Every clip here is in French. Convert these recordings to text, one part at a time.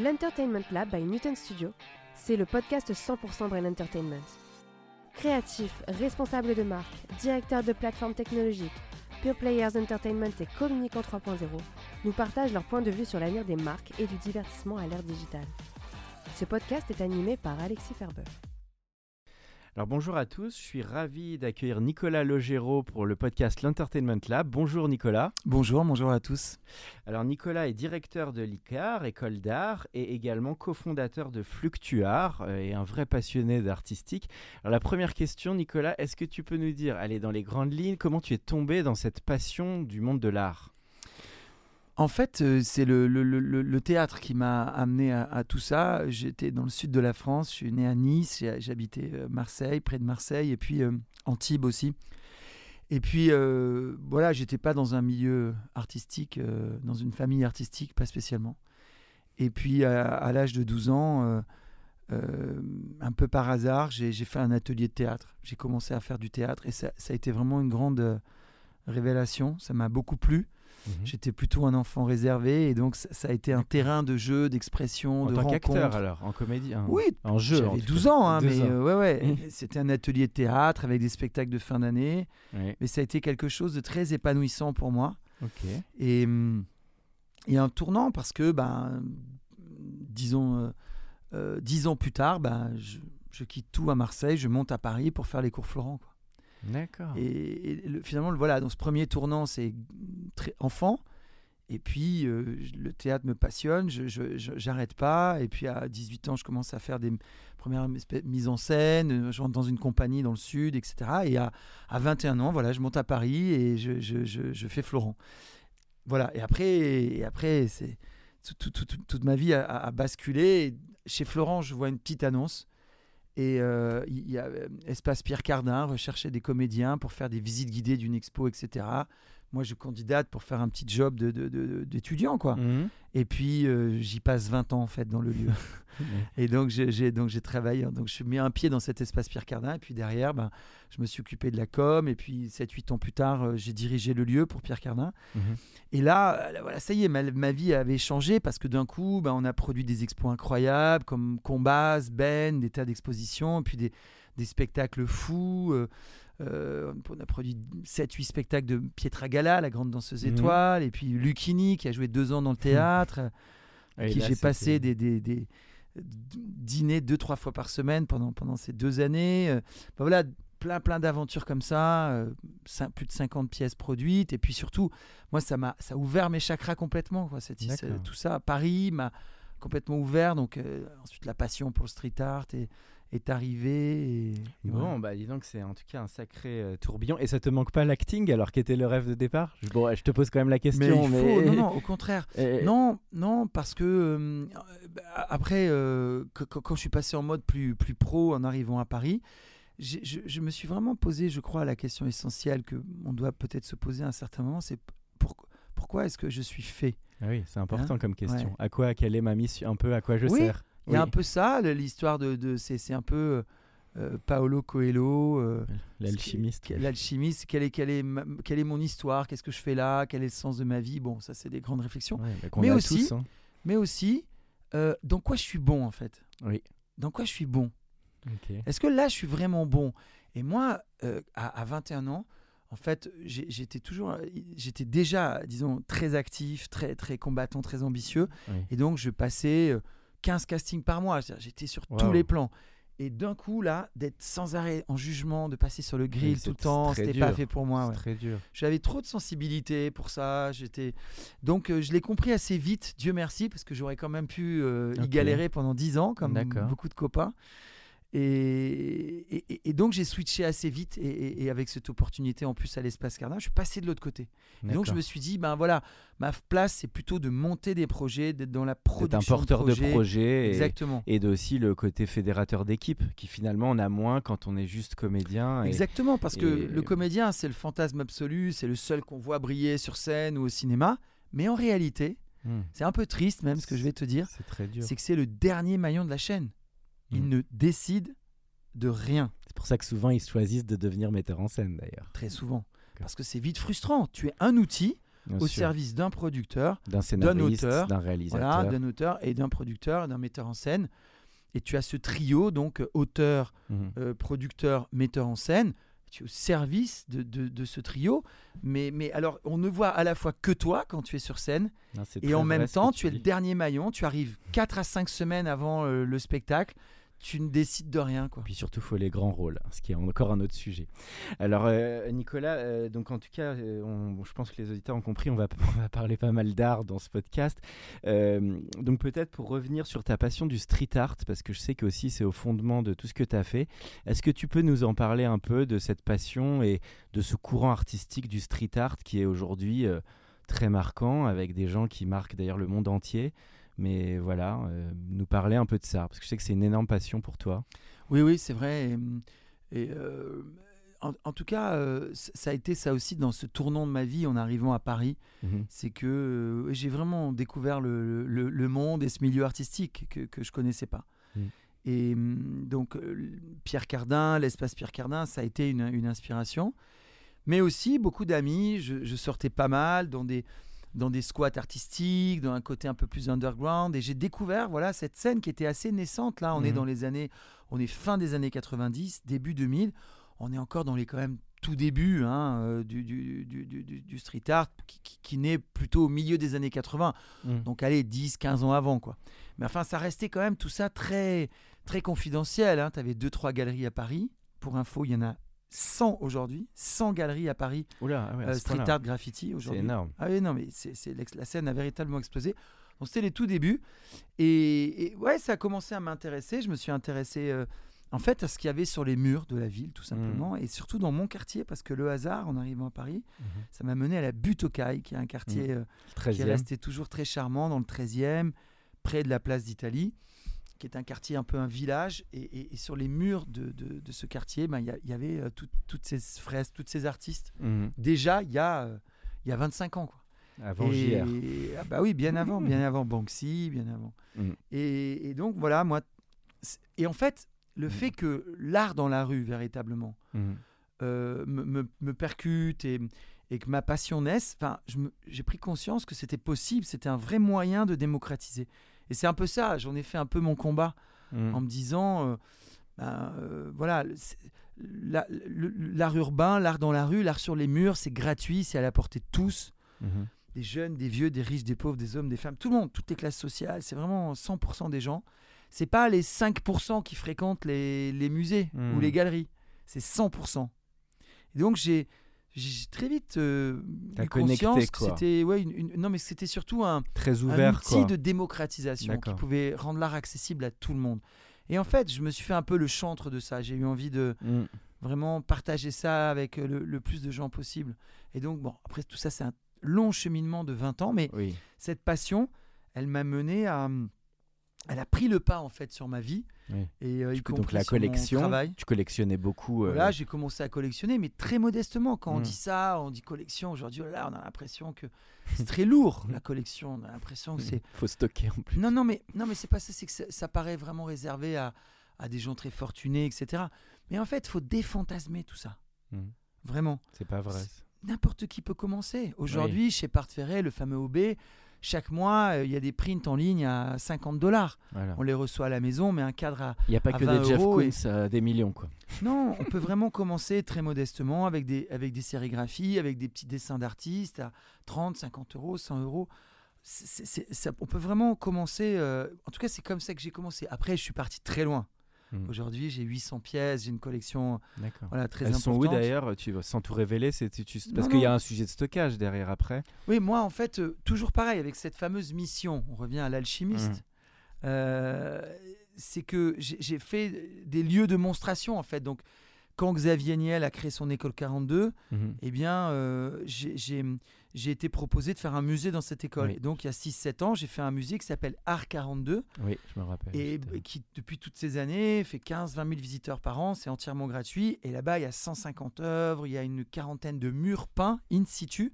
L'Entertainment Lab by Newton Studio, c'est le podcast 100% Brain Entertainment. Créatifs, responsables de marque, directeurs de plateformes technologiques, Pure Players Entertainment et Communicant 3.0 nous partagent leur point de vue sur l'avenir des marques et du divertissement à l'ère digitale. Ce podcast est animé par Alexis Ferber. Alors bonjour à tous, je suis ravi d'accueillir Nicolas Logero pour le podcast L'Entertainment Lab. Bonjour Nicolas. Bonjour, bonjour à tous. Alors Nicolas est directeur de l'ICAR, école d'art, et également cofondateur de Fluctuart euh, et un vrai passionné d'artistique. Alors la première question Nicolas, est-ce que tu peux nous dire, allez dans les grandes lignes, comment tu es tombé dans cette passion du monde de l'art? En fait, euh, c'est le, théâtre qui m'a amené à, tout ça. J'étais dans le sud de la France, je suis né à Nice, j'habitais euh, Marseille, près de Marseille, et puis euh, Antibes aussi. Et puis, euh, voilà, j'étais pas dans un milieu artistique, dans une famille artistique, pas spécialement. Et puis, à, à l'âge de 12 ans, un peu par hasard, j'ai fait un atelier de théâtre. J'ai commencé à faire du théâtre, et ça, ça a été vraiment une grande révélation. Ça m'a beaucoup plu. Mmh. J'étais plutôt un enfant réservé et donc ça, ça a été un terrain de jeu, d'expression, de en tant rencontre. alors, en comédie un... Oui, en jeu. J'avais 12 cas. ans, hein, 12 mais ans. euh, ouais, ouais. Mmh. C'était un atelier de théâtre avec des spectacles de fin d'année. Oui. Mais ça a été quelque chose de très épanouissant pour moi. Et, hum, et un tournant parce que, ben, disons, euh, euh, dix ans plus tard, ben, je, je quitte tout à Marseille, je monte à Paris pour faire les cours Florent. Quoi. D'accord. Et, et le- finalement, le- voilà, donc ce premier tournant, c'est enfant. Et puis, euh, le théâtre me passionne, je j'arrête pas. Et puis, à 18 ans, je commence à faire des premières mises en scène. euh, Je rentre dans une compagnie dans le sud, etc. Et à, à 21 ans, voilà, je monte à Paris et je, je- je- fais Florent. Voilà. Et après, et après c'est tout- tout- tout- tout- toute ma vie a, basculé. Chez Florent, je vois une petite annonce. Et euh, il y a euh, Espace Pierre Cardin recherchait des comédiens pour faire des visites guidées d'une expo, etc. Moi, je candidate pour faire un petit job de- de- de- d'étudiant, quoi. Mhm. Et puis, euh, j'y passe 20 ans, en fait, dans le lieu. et donc, j'ai donc, j'ai travaillé. hein. Donc, je mets un pied dans cet espace Pierre Cardin. Et puis, derrière, ben, je me suis occupé de la com. Et puis, 7-8 ans plus tard, euh, j'ai dirigé le lieu pour Pierre Cardin. Mhm. Et là, euh, voilà, ça y est, ma, ma vie avait changé parce que d'un coup, ben, on a produit des expos incroyables comme Combas, Ben, des tas d'expositions, puis des, des spectacles fous. euh, euh, on a produit 7-8 spectacles de Pietra Gala, la grande danseuse étoile, et puis Lucchini qui a joué deux ans dans le théâtre, Et avec qui j'ai passé des, des, des dîners deux, trois fois par semaine pendant, pendant ces deux années. Euh, ben voilà, plein, plein d'aventures comme ça, euh, plus de 50 pièces produites, et puis surtout, moi, ça m'a ça a ouvert mes chakras complètement. Quoi, cette- tout ça, Paris m'a complètement ouvert, donc euh, ensuite la passion pour le street art est, est arrivée. Et, et Bon, voilà. bah dis donc, c'est en tout cas un sacré euh, tourbillon. Et ça te manque pas l'acting alors qu'était le rêve de départ? Je, Bon, je te pose quand même la Mais question. faut, non, non, au contraire. Non, non, parce que euh, après, euh, que- que- quand je suis passé en mode plus, plus pro en arrivant à Paris, je, je me suis vraiment posé, je crois, la question essentielle que on doit peut-être se poser à un certain moment, c'est pour- pourquoi est-ce que je suis fait? Ah oui, c'est important Hein? comme question. Ouais. À quoi, quelle est ma mission? Un peu à quoi je Oui, sers? Il y a un peu ça, l'histoire de, de c'est un peu euh, Paolo Coelho. euh, L'alchimiste. L'alchimiste, quelle est, quelle, est quelle est mon histoire Qu'est-ce que je fais là Quel est le sens de ma vie? Bon, ça, c'est des grandes réflexions. Ouais, bah, qu'on Mais aussi- tous, hein. Mais aussi, euh, dans quoi je suis bon, en fait? Oui. Dans quoi je suis bon? Est-ce que là, je suis vraiment bon? Et moi, à, à 21 ans, en fait, j'étais toujours, j'étais déjà, disons, très actif, très, très combattant, très ambitieux. Oui. Et donc, je passais 15 castings par mois. J'étais sur tous les plans. Et d'un coup, là, d'être sans arrêt en jugement, de passer sur le grill Oui, tout le temps, c'était pas fait pour moi. Ouais. très dur. J'avais trop de sensibilité pour ça. J'étais donc euh, je l'ai compris assez vite. Dieu merci parce que j'aurais quand même pu euh, y galérer pendant 10 ans comme beaucoup de copains. Et, et- et donc j'ai switché assez vite et, avec cette opportunité en plus à l'espace Cardin, je suis passé de l'autre côté. Et donc je me suis dit, ben voilà, ma place c'est plutôt de monter des projets, d'être dans la D'être production un porteur de projets. projet et, Exactement. et de aussi le côté fédérateur d'équipe qui finalement on a moins quand on est juste comédien. Exactement, parce que le comédien, c'est le fantasme absolu, c'est le seul qu'on voit briller sur scène ou au cinéma. Mais en réalité, Hmm, c'est un peu triste même ce que je vais te dire, C'est très dur. c'est que c'est le dernier maillon de la chaîne. Il Mm. ne décide de rien, C'est pour ça que souvent ils choisissent de devenir metteur en scène d'ailleurs. très souvent. Parce que c'est vite frustrant. Tu es un outil Bien au sûr. service d'un producteur, d'un scénariste, auteur, d'un voilà, réalisateur. d'un auteur et d'un producteur, d'un metteur en scène. Et tu as ce trio, donc euh, auteur, Mhm. euh, producteur, metteur en scène. Tu es au service de, de- de ce trio. Mais, mais alors, on ne voit à la fois que toi quand tu es sur scène. Non, Et en même temps, tu es le dernier maillon. Tu arrives 4 à 5 semaines avant euh, le spectacle. Tu ne décides de rien. Quoi. Puis surtout, il faut les grands rôles, hein, ce qui est encore un autre sujet. Alors, euh, Nicolas, euh, donc en tout cas, euh, je pense que les auditeurs ont compris, on va, on va parler pas mal d'art dans ce podcast. Donc peut-être pour revenir sur ta passion du street art, parce que je sais que aussi c'est au fondement de tout ce que tu as fait, est-ce que tu peux nous en parler un peu de cette passion et de ce courant artistique du street art qui est aujourd'hui très marquant, avec des gens qui marquent d'ailleurs le monde entier? Mais voilà, euh, nous parler un peu de ça, parce que je sais que c'est une énorme passion pour toi. Oui, oui, c'est vrai. Et, et, euh, en, en tout cas, euh, ça a été ça aussi dans ce tournant de ma vie en arrivant à Paris. Mhm. C'est que j'ai vraiment découvert le, le- le monde et ce milieu artistique que, que je connaissais pas. Mm. Et hum, donc, Pierre Cardin, l'espace Pierre Cardin, ça a été une, une inspiration. Mais aussi beaucoup d'amis. Je, je sortais pas mal dans des, dans des squats artistiques, dans un côté un peu plus underground. Et j'ai découvert voilà, cette scène qui était assez naissante. Là, on est Mhm. dans les années, on est fin des années 90, début 2000. On est encore dans les quand même tout début hein, euh, du, du, du, du- du- du street art qui, qui- qui naît plutôt au milieu des années 80. Mhm. Donc allez, 10, 15 ans avant. quoi. Mais enfin, ça restait quand même tout ça très, très confidentiel. Hein. Tu avais 2-3 galeries à Paris. Pour info, il y en a 100 aujourd'hui. 100 galeries à Paris, Oula, ah ouais, à euh, street art graffiti C'est aujourd'hui. énorme. Ah oui, non, mais c'est, c'est la scène a véritablement explosé. Donc c'était les tout débuts. Et, et ouais, ça a commencé à m'intéresser. Je me suis intéressé euh, en fait à ce qu'il y avait sur les murs de la ville, tout simplement. Et surtout dans mon quartier, parce que le hasard, en arrivant à Paris, Mhm. ça m'a mené à la Butte aux Cailles, qui est un quartier euh, Le qui est 13e. resté toujours très charmant dans le 13e, près de la place d'Italie, qui est un quartier un peu un village. Et, et- et sur les murs de, de- de ce quartier, ben, il y, a- il y avait euh, tout- toutes ces fresques, tous ces artistes. Mhm. Déjà, il y a, euh, y a 25 ans. Quoi. Avant et, ah bah oui, bien avant, bien avant Banksy, bien avant. Mhm. Et, donc voilà, moi. Et en fait, le Mhm. fait que l'art dans la rue, véritablement, euh, me, me- me percute et, et que ma passion naisse, j'ai pris conscience que c'était possible, c'était un vrai moyen de démocratiser. Et c'est un peu ça, j'en ai fait un peu mon combat Mhm. en me disant, euh, ben, euh, voilà, la- l'art urbain, l'art dans la rue, l'art sur les murs, c'est gratuit, c'est à la portée de tous, Mhm. des jeunes, des vieux, des riches, des pauvres, des hommes, des femmes, tout le monde, toutes les classes sociales, c'est vraiment 100% des gens. C'est pas les 5% qui fréquentent les, les musées ou les galeries, c'est 100%. Et donc j'ai j'ai très vite euh, eu conscience que c'était ouais, une- une- non mais c'était surtout un, Très un ouvert, outil quoi. de démocratisation qui pouvait rendre l'art accessible à tout le monde. Et en fait, je me suis fait un peu le chantre de ça. J'ai eu envie de Mhm. vraiment partager ça avec euh, le, le plus de gens possible. Et donc, bon, après tout ça, c'est un long cheminement de 20 ans, mais Oui. cette passion, elle m'a mené à. Elle a pris le pas en fait sur ma vie. Oui. Et euh, donc la collection, tu collectionnais beaucoup. euh, Voilà, j'ai commencé à collectionner, mais très modestement. Quand on Mm. dit ça, on dit collection. Aujourd'hui, oh là, on a l'impression que c'est très lourd la collection. On a l'impression que c'est. Faut stocker en plus. Non, non, mais non, mais c'est pas ça. C'est que ça, ça paraît vraiment réservé à, à des gens très fortunés, etc. Mais en fait, il faut défantasmer tout ça. Mhm. Vraiment. C'est pas vrai. N'importe qui peut commencer. Aujourd'hui, chez Part Ferré, le fameux OB, chaque mois, euh, il y a des prints en ligne à 50 dollars. Voilà. On les reçoit à la maison, mais un cadre à. Il n'y a pas que 20 des Jeff et- Koons à des millions, quoi. Non, on peut vraiment commencer très modestement avec des, avec des sérigraphies, avec des petits dessins d'artistes à 30, 50 euros, 100 euros. Ça- on peut vraiment commencer. euh, en tout cas, c'est comme ça que j'ai commencé. Après, je suis parti très loin. Mhm. Aujourd'hui, j'ai 800 pièces, j'ai une collection voilà, très Elles importante. sont où d'ailleurs tu, Sans tout révéler, c'est, parce qu'il y a un sujet de stockage derrière après. Oui, moi, en fait, euh, toujours pareil, avec cette fameuse mission, on revient à l'alchimiste. Mhm. Euh, c'est que j'ai fait des lieux de monstration en fait. Donc, quand Xavier Niel a créé son école 42, Mhm. eh bien, euh, j'ai- j'ai été proposé de faire un musée dans cette école. Oui. Et donc, il y a 6-7 ans, j'ai fait un musée qui s'appelle Art 42 Oui, je me rappelle. et qui, depuis toutes ces années, fait 15-20 000 visiteurs par an. C'est entièrement gratuit. Et là-bas, il y a 150 œuvres, il y a une quarantaine de murs peints in situ.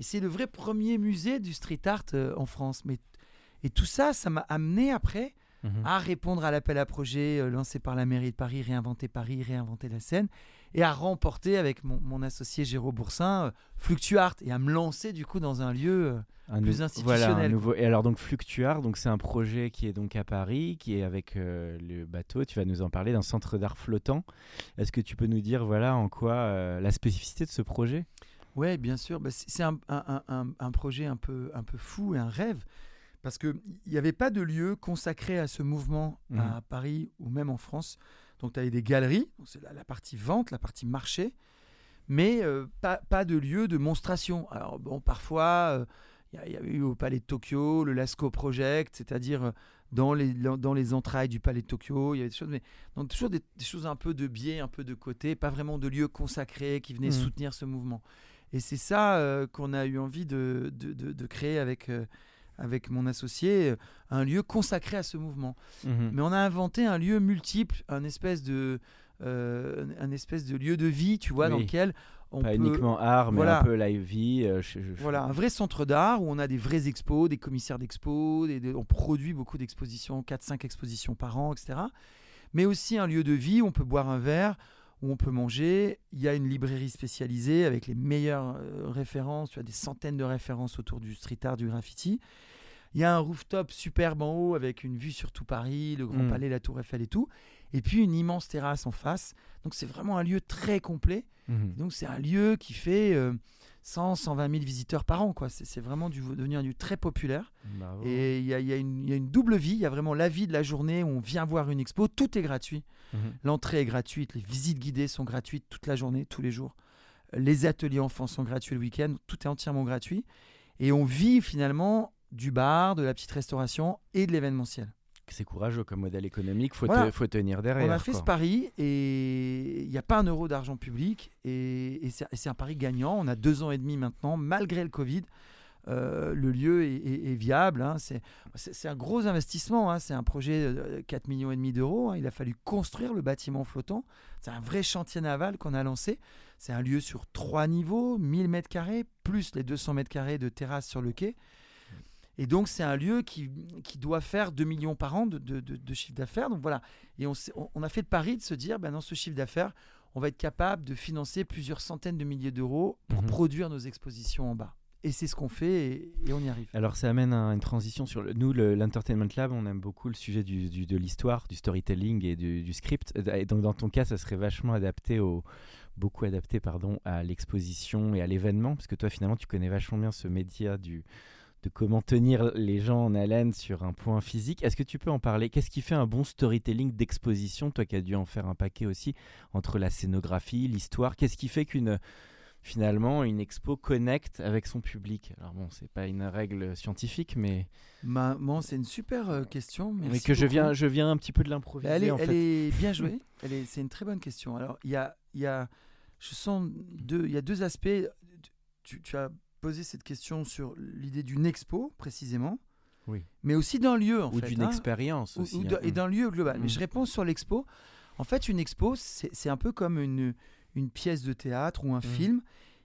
Et c'est le vrai premier musée du street art euh, en France. Mais, et tout ça, ça m'a amené après Mhm. à répondre à l'appel à projet euh, lancé par la mairie de Paris, Réinventer Paris, Réinventer la Seine, et à remporter avec mon, mon associé Jérôme Boursin euh, Fluctuart, et à me lancer du coup dans un lieu. euh, un plus institutionnel, Voilà, un nouveau. Et alors donc Fluctuar, donc c'est un projet qui est donc à Paris, qui est avec euh, le bateau. Tu vas nous en parler d'un centre d'art flottant. Est-ce que tu peux nous dire voilà en quoi la spécificité de ce projet? Ouais, bien sûr. Bah, c'est c'est un, un- un- un projet un peu, un peu fou et un rêve. Parce qu'il n'y avait pas de lieu consacré à ce mouvement Mhm. à Paris ou même en France. Donc, tu avais des galeries, c'est la, la partie vente, la partie marché, mais euh, pas, pas de lieu de monstration. Alors, bon, parfois, il y, a eu au Palais de Tokyo le Lascaux Project, c'est-à-dire euh, dans les, dans les entrailles du Palais de Tokyo, il y avait des choses, mais donc, toujours des, des choses un peu de biais, un peu de côté, pas vraiment de lieu consacré qui venait Mhm. soutenir ce mouvement. Et c'est ça euh, qu'on a eu envie de, de, de- de créer avec, euh, avec mon associé, euh, un lieu consacré à ce mouvement. Mhm. Mais on a inventé un lieu multiple, un espèce de, euh, un espèce de lieu de vie, tu vois, dans lequel on Pas peut... uniquement art, mais voilà. un peu live vie. euh, je- je- je- Voilà, un vrai centre d'art où on a des vrais expos, des commissaires d'expos, des- on produit beaucoup d'expositions, 4-5 expositions par an, etc. Mais aussi un lieu de vie où on peut boire un verre, où on peut manger. Il y a une librairie spécialisée avec les meilleures euh, références, tu as des centaines de références autour du street art, du graffiti. Il y a un rooftop superbe en haut avec une vue sur tout Paris, le Grand Mm. Palais, la Tour Eiffel et tout. Et puis une immense terrasse en face. Donc c'est vraiment un lieu très complet. Mhm. Donc c'est un lieu qui fait euh, 100, 120 000 visiteurs par an. quoi. C'est vraiment du, devenu un lieu très populaire. Bravo. Et il y a, il y a une- il y a une double vie. Il y a vraiment la vie de la journée où on vient voir une expo. Tout est gratuit. Mhm. L'entrée est gratuite. Les visites guidées sont gratuites toute la journée, tous les jours. Les ateliers enfants sont gratuits le week-end. Tout est entièrement gratuit. Et on vit finalement du bar, de la petite restauration et de l'événementiel. C'est courageux comme modèle économique. Faut, Voilà. te- faut tenir derrière. On a fait quoi. ce pari et il n'y a pas un euro d'argent public et, et c'est un pari gagnant. On a deux ans et demi maintenant, malgré le Covid. Euh, le lieu est, est- est viable. hein. C'est un gros investissement. hein. C'est un projet de 4 millions et demi d'euros. hein. Il a fallu construire le bâtiment flottant. C'est un vrai chantier naval qu'on a lancé. C'est un lieu sur trois niveaux, 1000 mètres carrés, plus les 200 mètres carrés de terrasse sur le quai. Et donc, c'est un lieu qui, qui doit faire 2 millions par an de, de- de- de chiffre d'affaires. Donc voilà. Et on, on- a fait le pari de se dire, ben, dans ce chiffre d'affaires, on va être capable de financer plusieurs centaines de milliers d'euros pour Mhm. produire nos expositions en bas. Et c'est ce qu'on fait et, et on y arrive. Alors ça amène à une transition sur le, nous le- l'Entertainment Lab on aime beaucoup le sujet du, du- de l'histoire du storytelling et du, du script et donc dans ton cas ça serait vachement adapté au beaucoup adapté pardon à l'exposition et à l'événement parce que toi finalement tu connais vachement bien ce média du de comment tenir les gens en haleine sur un point physique. Est-ce que tu peux en parler? Qu'est-ce qui fait un bon storytelling d'exposition Toi qui as dû en faire un paquet aussi, entre la scénographie, l'histoire, qu'est-ce qui fait qu'une finalement une expo connecte avec son public? Alors bon, c'est pas une règle scientifique, mais, Maman, c'est une super euh, question. mais que je viens, je viens un petit peu de l'improviser Elle est, en elle fait. est bien jouée. Elle est, c'est une très bonne question. Alors, il y a, il y a, je sens deux, il y a deux aspects. Tu, tu as posé cette question sur l'idée d'une expo précisément, Oui. mais aussi d'un lieu en Ou fait. d'une hein. expérience aussi. ou hein. et d'un lieu global. Mais Mm. je réponds sur l'expo. En fait, une expo, c'est un peu comme une, une pièce de théâtre ou un Mm. film.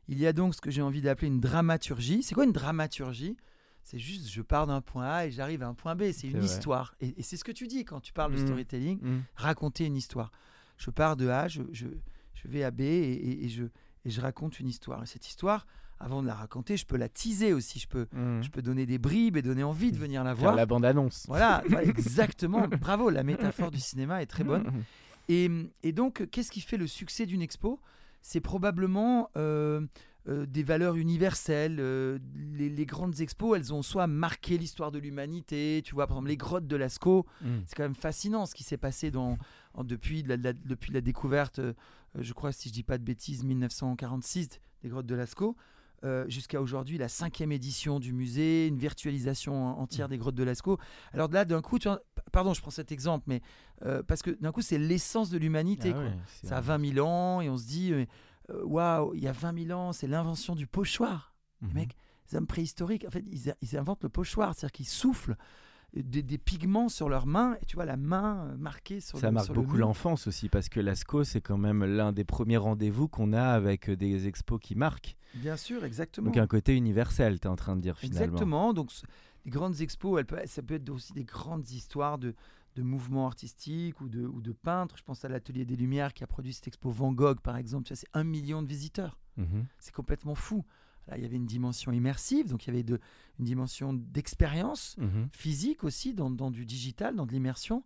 Il y a donc ce que j'ai envie d'appeler une dramaturgie. C'est quoi une dramaturgie? C'est juste, je pars d'un point A et j'arrive à un point B. C'est une vrai. histoire. Et, et c'est ce que tu dis quand tu parles de Mm. storytelling raconter une histoire. Je pars de A, je, je, je vais à B et je, et je raconte une histoire. Et cette histoire, avant de la raconter, je peux la teaser aussi. Je peux, Mm. je peux donner des bribes et donner envie de venir la Faire voir. la bande-annonce. Voilà, voilà, exactement. Bravo, la métaphore du cinéma est très bonne. Mm. Et, et donc, qu'est-ce qui fait le succès d'une expo? C'est probablement euh, euh, des valeurs universelles. euh, les, les grandes expos, elles ont soit marqué l'histoire de l'humanité, tu vois, par exemple les grottes de Lascaux, c'est quand même fascinant ce qui s'est passé dans, en- depuis, la, la- depuis la découverte, euh, je crois, si je dis pas de bêtises, 1946 des grottes de Lascaux. Euh, jusqu'à aujourd'hui la cinquième édition du musée, une virtualisation en- entière des grottes de Lascaux. Alors là, d'un coup, tu vois, p- pardon, je prends cet exemple, mais euh, parce que d'un coup, c'est l'essence de l'humanité. Ah Ça a un- 20 000 ans et on se dit, euh, waouh, il y a 20 000 ans, c'est l'invention du pochoir. Les mecs, les hommes préhistoriques, en fait, ils, ils inventent le pochoir, c'est-à-dire qu'ils soufflent des, des pigments sur leurs mains, et tu vois la main marquée sur Ça le marque sur beaucoup l'enfance aussi, parce que l'ASCO, c'est quand même l'un des premiers rendez-vous qu'on a avec des expos qui marquent. Bien sûr, exactement. Donc un côté universel, tu es en train de dire finalement. Exactement. Donc, les grandes expos, elles peuvent- ça peut être aussi des grandes histoires de, de mouvements artistiques ou de, ou de peintres. Je pense à l'Atelier des Lumières qui a produit cette expo Van Gogh, par exemple. C'est un million de visiteurs. Mhm. C'est complètement fou. Là, il y avait une dimension immersive, donc il y avait de, une dimension d'expérience Mhm. physique aussi dans, dans du digital, dans de l'immersion.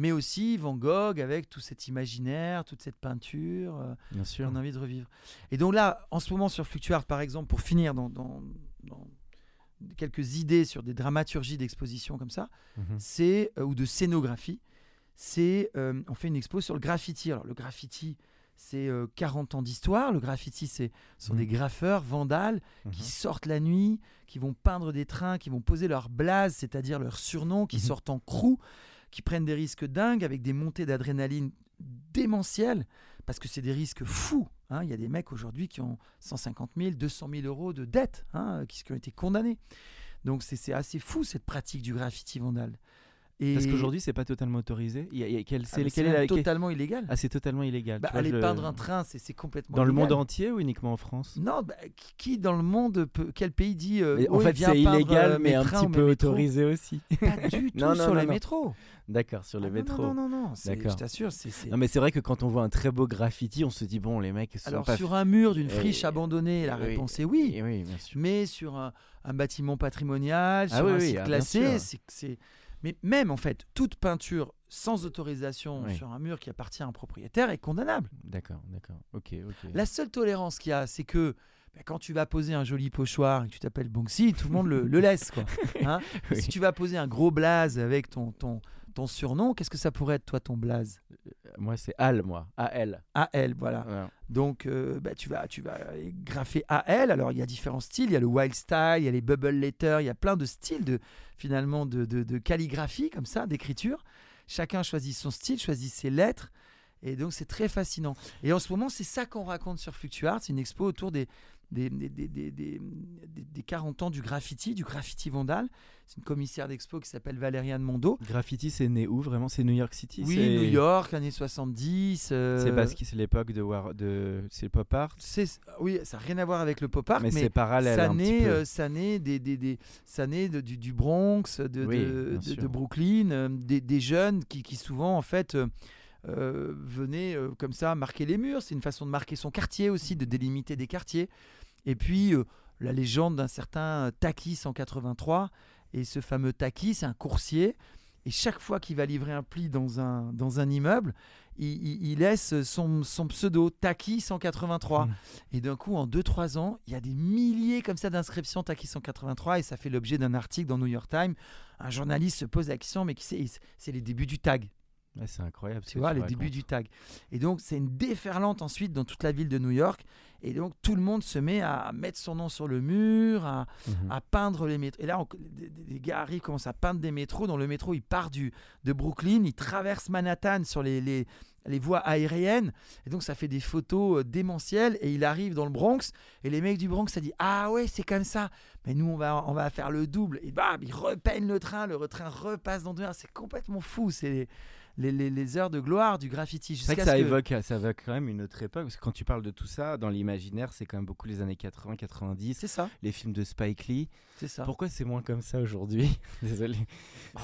Mais aussi Van Gogh avec tout cet imaginaire, toute cette peinture. euh, Bien sûr. qu'on a envie de revivre. Et donc là, en ce moment sur Fluctuart, par exemple, pour finir dans, dans- dans quelques idées sur des dramaturgies d'exposition comme ça, Mhm. c'est euh, ou de scénographie, c'est euh, on fait une expo sur le graffiti. Alors le graffiti, c'est euh, 40 ans d'histoire. Le graffiti, c'est ce sont Mhm. des graffeurs vandales qui Mhm. sortent la nuit, qui vont peindre des trains, qui vont poser leur blaze, c'est-à-dire leur surnom, qui sortent en crew, qui prennent des risques dingues avec des montées d'adrénaline démentielles, parce que c'est des risques fous. hein. Il y a des mecs aujourd'hui qui ont 150 000, 200 000 euros de dettes, hein, qui, qui ont été condamnés. Donc c'est assez fou cette pratique du graffiti vandale. Et Parce qu'aujourd'hui, c'est pas totalement autorisé. Il y a- il y a- quel- Ah, c'est mais quel c'est est la- quel- totalement illégal. Ah, c'est totalement illégal. Bah, Tu vois, aller le- peindre un train, c'est c'est complètement Dans le monde entier ou uniquement en France? Non, bah, qui- dans le monde, peut- quel pays dit euh, Mais En fait, c'est illégal, euh, mais un petit peu métros autorisé aussi. Pas du tout Non, non, sur non, les métros. D'accord, sur le Ah non, métro. Non, non, non, non. c'est- D'accord. Je t'assure, c'est. c'est- Non, mais c'est vrai que quand on voit un très beau graffiti, on se dit bon, les mecs sont Alors pas. sur un mur d'une Eh, friche abandonnée, la oui. réponse est oui. Eh oui, bien sûr. Mais sur un, un bâtiment patrimonial, Ah sur oui, un oui, site ah, classé, c'est. Mais même en fait, toute peinture sans autorisation Oui. sur un mur qui appartient à un propriétaire est condamnable. D'accord, d'accord. Ok, ok. La seule tolérance qu'il y a, c'est que bah, quand tu vas poser un joli pochoir et que tu t'appelles Banksy, tout le monde le, le laisse. Quoi. Hein Oui. Si tu vas poser un gros blaze avec ton, ton, ton surnom, qu'est-ce que ça pourrait être, toi, ton blaze? Moi, c'est Al, moi. A-L. AL, voilà. Voilà. Donc, euh, bah, tu, vas, tu vas graffer AL. Alors, il y a différents styles. Il y a le wild style, il y a les bubble letters, il y a plein de styles de, finalement de, de, de calligraphie, comme ça, d'écriture. Chacun choisit son style, choisit ses lettres. Et donc, c'est très fascinant. Et en ce moment, c'est ça qu'on raconte sur Fluctuart. C'est une expo autour des, des, des, des, des, des- des- des 40 ans du graffiti, du graffiti vandal. C'est une commissaire d'expo qui s'appelle Valériane Mondo. Graffiti, c'est né où vraiment? C'est New York City Oui, New York, années 70. euh, C'est parce que c'est l'époque de, War... de... c'est le pop art, c'est- oui, ça n'a rien à voir avec le pop art, mais, mais, c'est parallèle ça naît, euh, ça naît, des, des, des- ça naît de- du, du Bronx, de, Oui, de, Brooklyn, euh, des, des jeunes qui, qui souvent en fait venaient comme ça marquer les murs. C'est une façon de marquer son quartier aussi, de délimiter des quartiers. Et puis euh, la légende d'un certain Taki 183. Et ce fameux Taki, c'est un coursier. Et chaque fois qu'il va livrer un pli dans un, dans un immeuble, il, il- il laisse son, son pseudo Taki 183. Mm. Et d'un coup, en 2-3 ans, il y a des milliers comme ça d'inscriptions Taki 183 et ça fait l'objet d'un article dans New York Times. Un journaliste se pose la question, mais qui c'est? C'est les débuts du tag, Ouais, c'est incroyable. tu vois, les débuts du tag. Et donc, c'est une déferlante ensuite dans toute la ville de New York. Et donc, tout le monde se met à mettre son nom sur le mur, à, Mhm. à peindre les métros. Et là, on- des gars arrivent, commencent à peindre des métros. Dans le métro, il part du, de Brooklyn, il traverse Manhattan sur les, les, les voies aériennes. Et donc, ça fait des photos euh, démentielles. Et il arrive dans le Bronx. Et les mecs du Bronx, ça dit Ah ouais, c'est comme ça. Mais nous, on va, on va faire le double. Et bam, ils repeignent le train. Le train repasse dans deux heures. C'est complètement fou. C'est les, les, les- heures de gloire du graffiti. C'est que ça que- évoque, ça évoque quand même une autre époque, parce que quand tu parles de tout ça, dans l'imaginaire, c'est quand même beaucoup les années 80, 90, C'est ça. les films de Spike Lee. C'est ça. Pourquoi c'est moins comme ça aujourd'hui Désolé.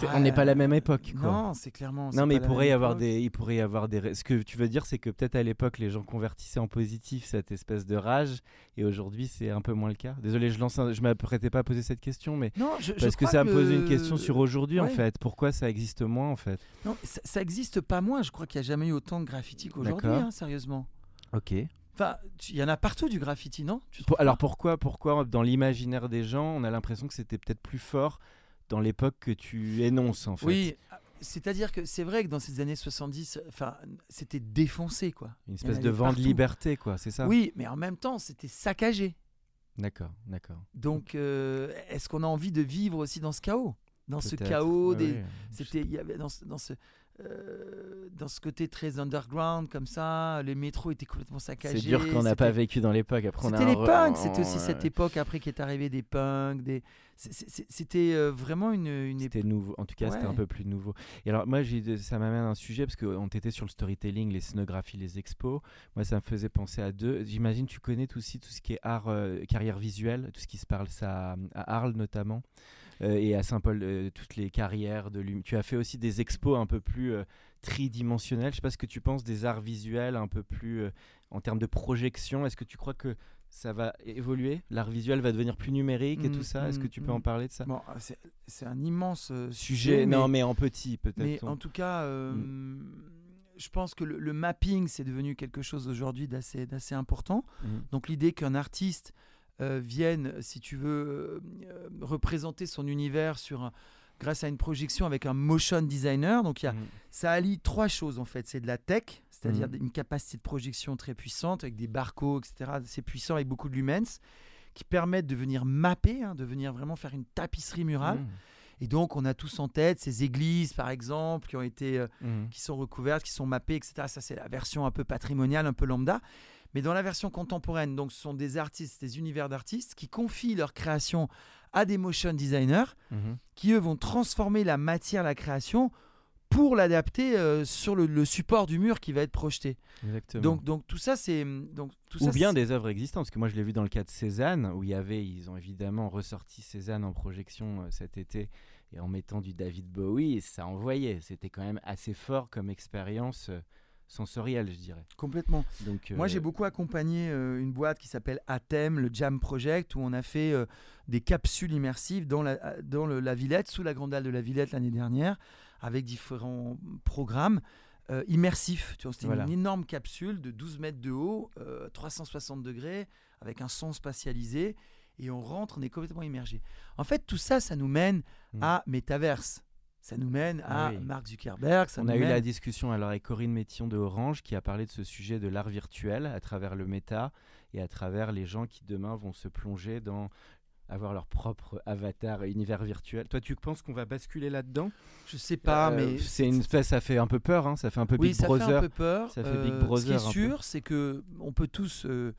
Ouais. On n'est pas la même époque, quoi. Non, c'est clairement. Non, mais il pourrait y avoir époque. des, il pourrait y avoir des. Ce que tu veux dire, c'est que peut-être à l'époque, les gens convertissaient en positif cette espèce de rage, et aujourd'hui, c'est un peu moins le cas. Désolé, je lance, un- je m'apprêtais pas à poser cette question, mais Non, je, je parce que ça me pose une question sur aujourd'hui, en fait. Pourquoi ça existe moins, en fait? Non, ça, ça existe pas moins. Je crois qu'il n'y a jamais eu autant de graffiti qu'aujourd'hui, D'accord. hein, sérieusement. Ok. Enfin, il y en a partout du graffiti, non? Tu Pour- alors pourquoi, pourquoi dans l'imaginaire des gens, on a l'impression que c'était peut-être plus fort dans l'époque que tu énonces, en fait? Oui, c'est-à-dire que c'est vrai que dans ces années 70, enfin, c'était défoncé, quoi. Une Il y en espèce de avait vent de partout. liberté, quoi. C'est ça? Oui, mais en même temps, c'était saccagé. D'accord, d'accord. Donc, euh, est-ce qu'on a envie de vivre aussi dans ce chaos? Dans ce peut-être. chaos, Ouais, des, ouais. c'était, il y avait dans ce, dans ce, euh, dans ce côté très underground comme ça, les métros étaient complètement saccagés. C'est dur qu'on n'a pas vécu dans l'époque. Après, C'était les punks, c'était aussi cette époque après qui est arrivé des punks, des... c'était euh, vraiment une, une C'était nouveau. En tout cas, c'était un peu plus nouveau. Et alors, moi, ça m'amène à un sujet parce qu'on était sur le storytelling, les scénographies, les expos. Moi, ça me faisait penser à deux. J'imagine, tu connais tout aussi tout ce qui est art, euh, carrière visuelle, tout ce qui se parle ça à Arles notamment. Euh, et à Saint-Paul, euh, toutes les carrières de l'hum- Tu as fait aussi des expos un peu plus euh, tridimensionnelles. Je sais pas ce que tu penses des arts visuels un peu plus en termes de projection. Est-ce que tu crois que ça va évoluer? L'art visuel va devenir plus numérique et Mm, tout ça? Est-ce que mm, tu peux mm. en parler de ça? Bon, c'est, un immense euh, Sujet, non, mais en petit peut-être. Mais on- en tout cas, euh, Mm. je pense que le, le mapping, c'est devenu quelque chose aujourd'hui d'assez, important. Donc l'idée qu'un artiste euh, vienne, si tu veux, euh, euh, représenter son univers sur un- grâce à une projection avec un motion designer. Donc y a, Mhm. ça allie trois choses en fait. C'est de la tech, c'est-à-dire Mhm. une capacité de projection très puissante avec des barcodes, etc. C'est puissant avec beaucoup de lumens qui permettent de venir mapper, hein, de venir vraiment faire une tapisserie murale. Mhm. Et donc on a tous en tête ces églises par exemple qui ont été euh, qui sont recouvertes, qui sont mappées, etc. Ça, c'est la version un peu patrimoniale, un peu lambda. Mais dans la version contemporaine, donc, ce sont des artistes, des univers d'artistes qui confient leur création à des motion designers Mhm. qui, eux, vont transformer la matière, la création pour l'adapter euh, sur le, le support du mur qui va être projeté. Exactement. Donc, donc tout ça, c'est donc tout Ou ça, bien des œuvres existantes, parce que moi je l'ai vu dans le cas de Cézanne, où il y avait, ils ont évidemment ressorti Cézanne en projection euh, cet été, et en mettant du David Bowie, ça envoyait. C'était quand même assez fort comme expérience euh, sensorielle, je dirais. complètement. Donc, Moi, euh, j'ai beaucoup accompagné euh, une boîte qui s'appelle Athème, le Jam Project, où on a fait euh, des capsules immersives dans la, dans le- la Villette, sous la Grande de la Villette l'année dernière, avec différents programmes immersifs. Tu vois, C'était Voilà. une énorme capsule de 12 mètres de haut, euh, 360 degrés, avec un son spatialisé, et on rentre, on est complètement immergé. En fait, tout ça, ça nous mène Mm. à Metaverse. Ça nous mène à Ah oui. Mark Zuckerberg. Ça On a eu la discussion alors avec Corinne Métillon de Orange qui a parlé de ce sujet de l'art virtuel à travers le méta et à travers les gens qui demain vont se plonger dans avoir leur propre avatar univers virtuel. Toi, tu penses qu'on va basculer là-dedans? Je sais pas, Euh, mais c'est une espèce, ça fait un peu peur, hein, ça fait un peu Oui, Big ça Brother. fait un peu peur. Ça fait Big Euh, Brother Ce un qui est sûr, c'est que on peut tous euh,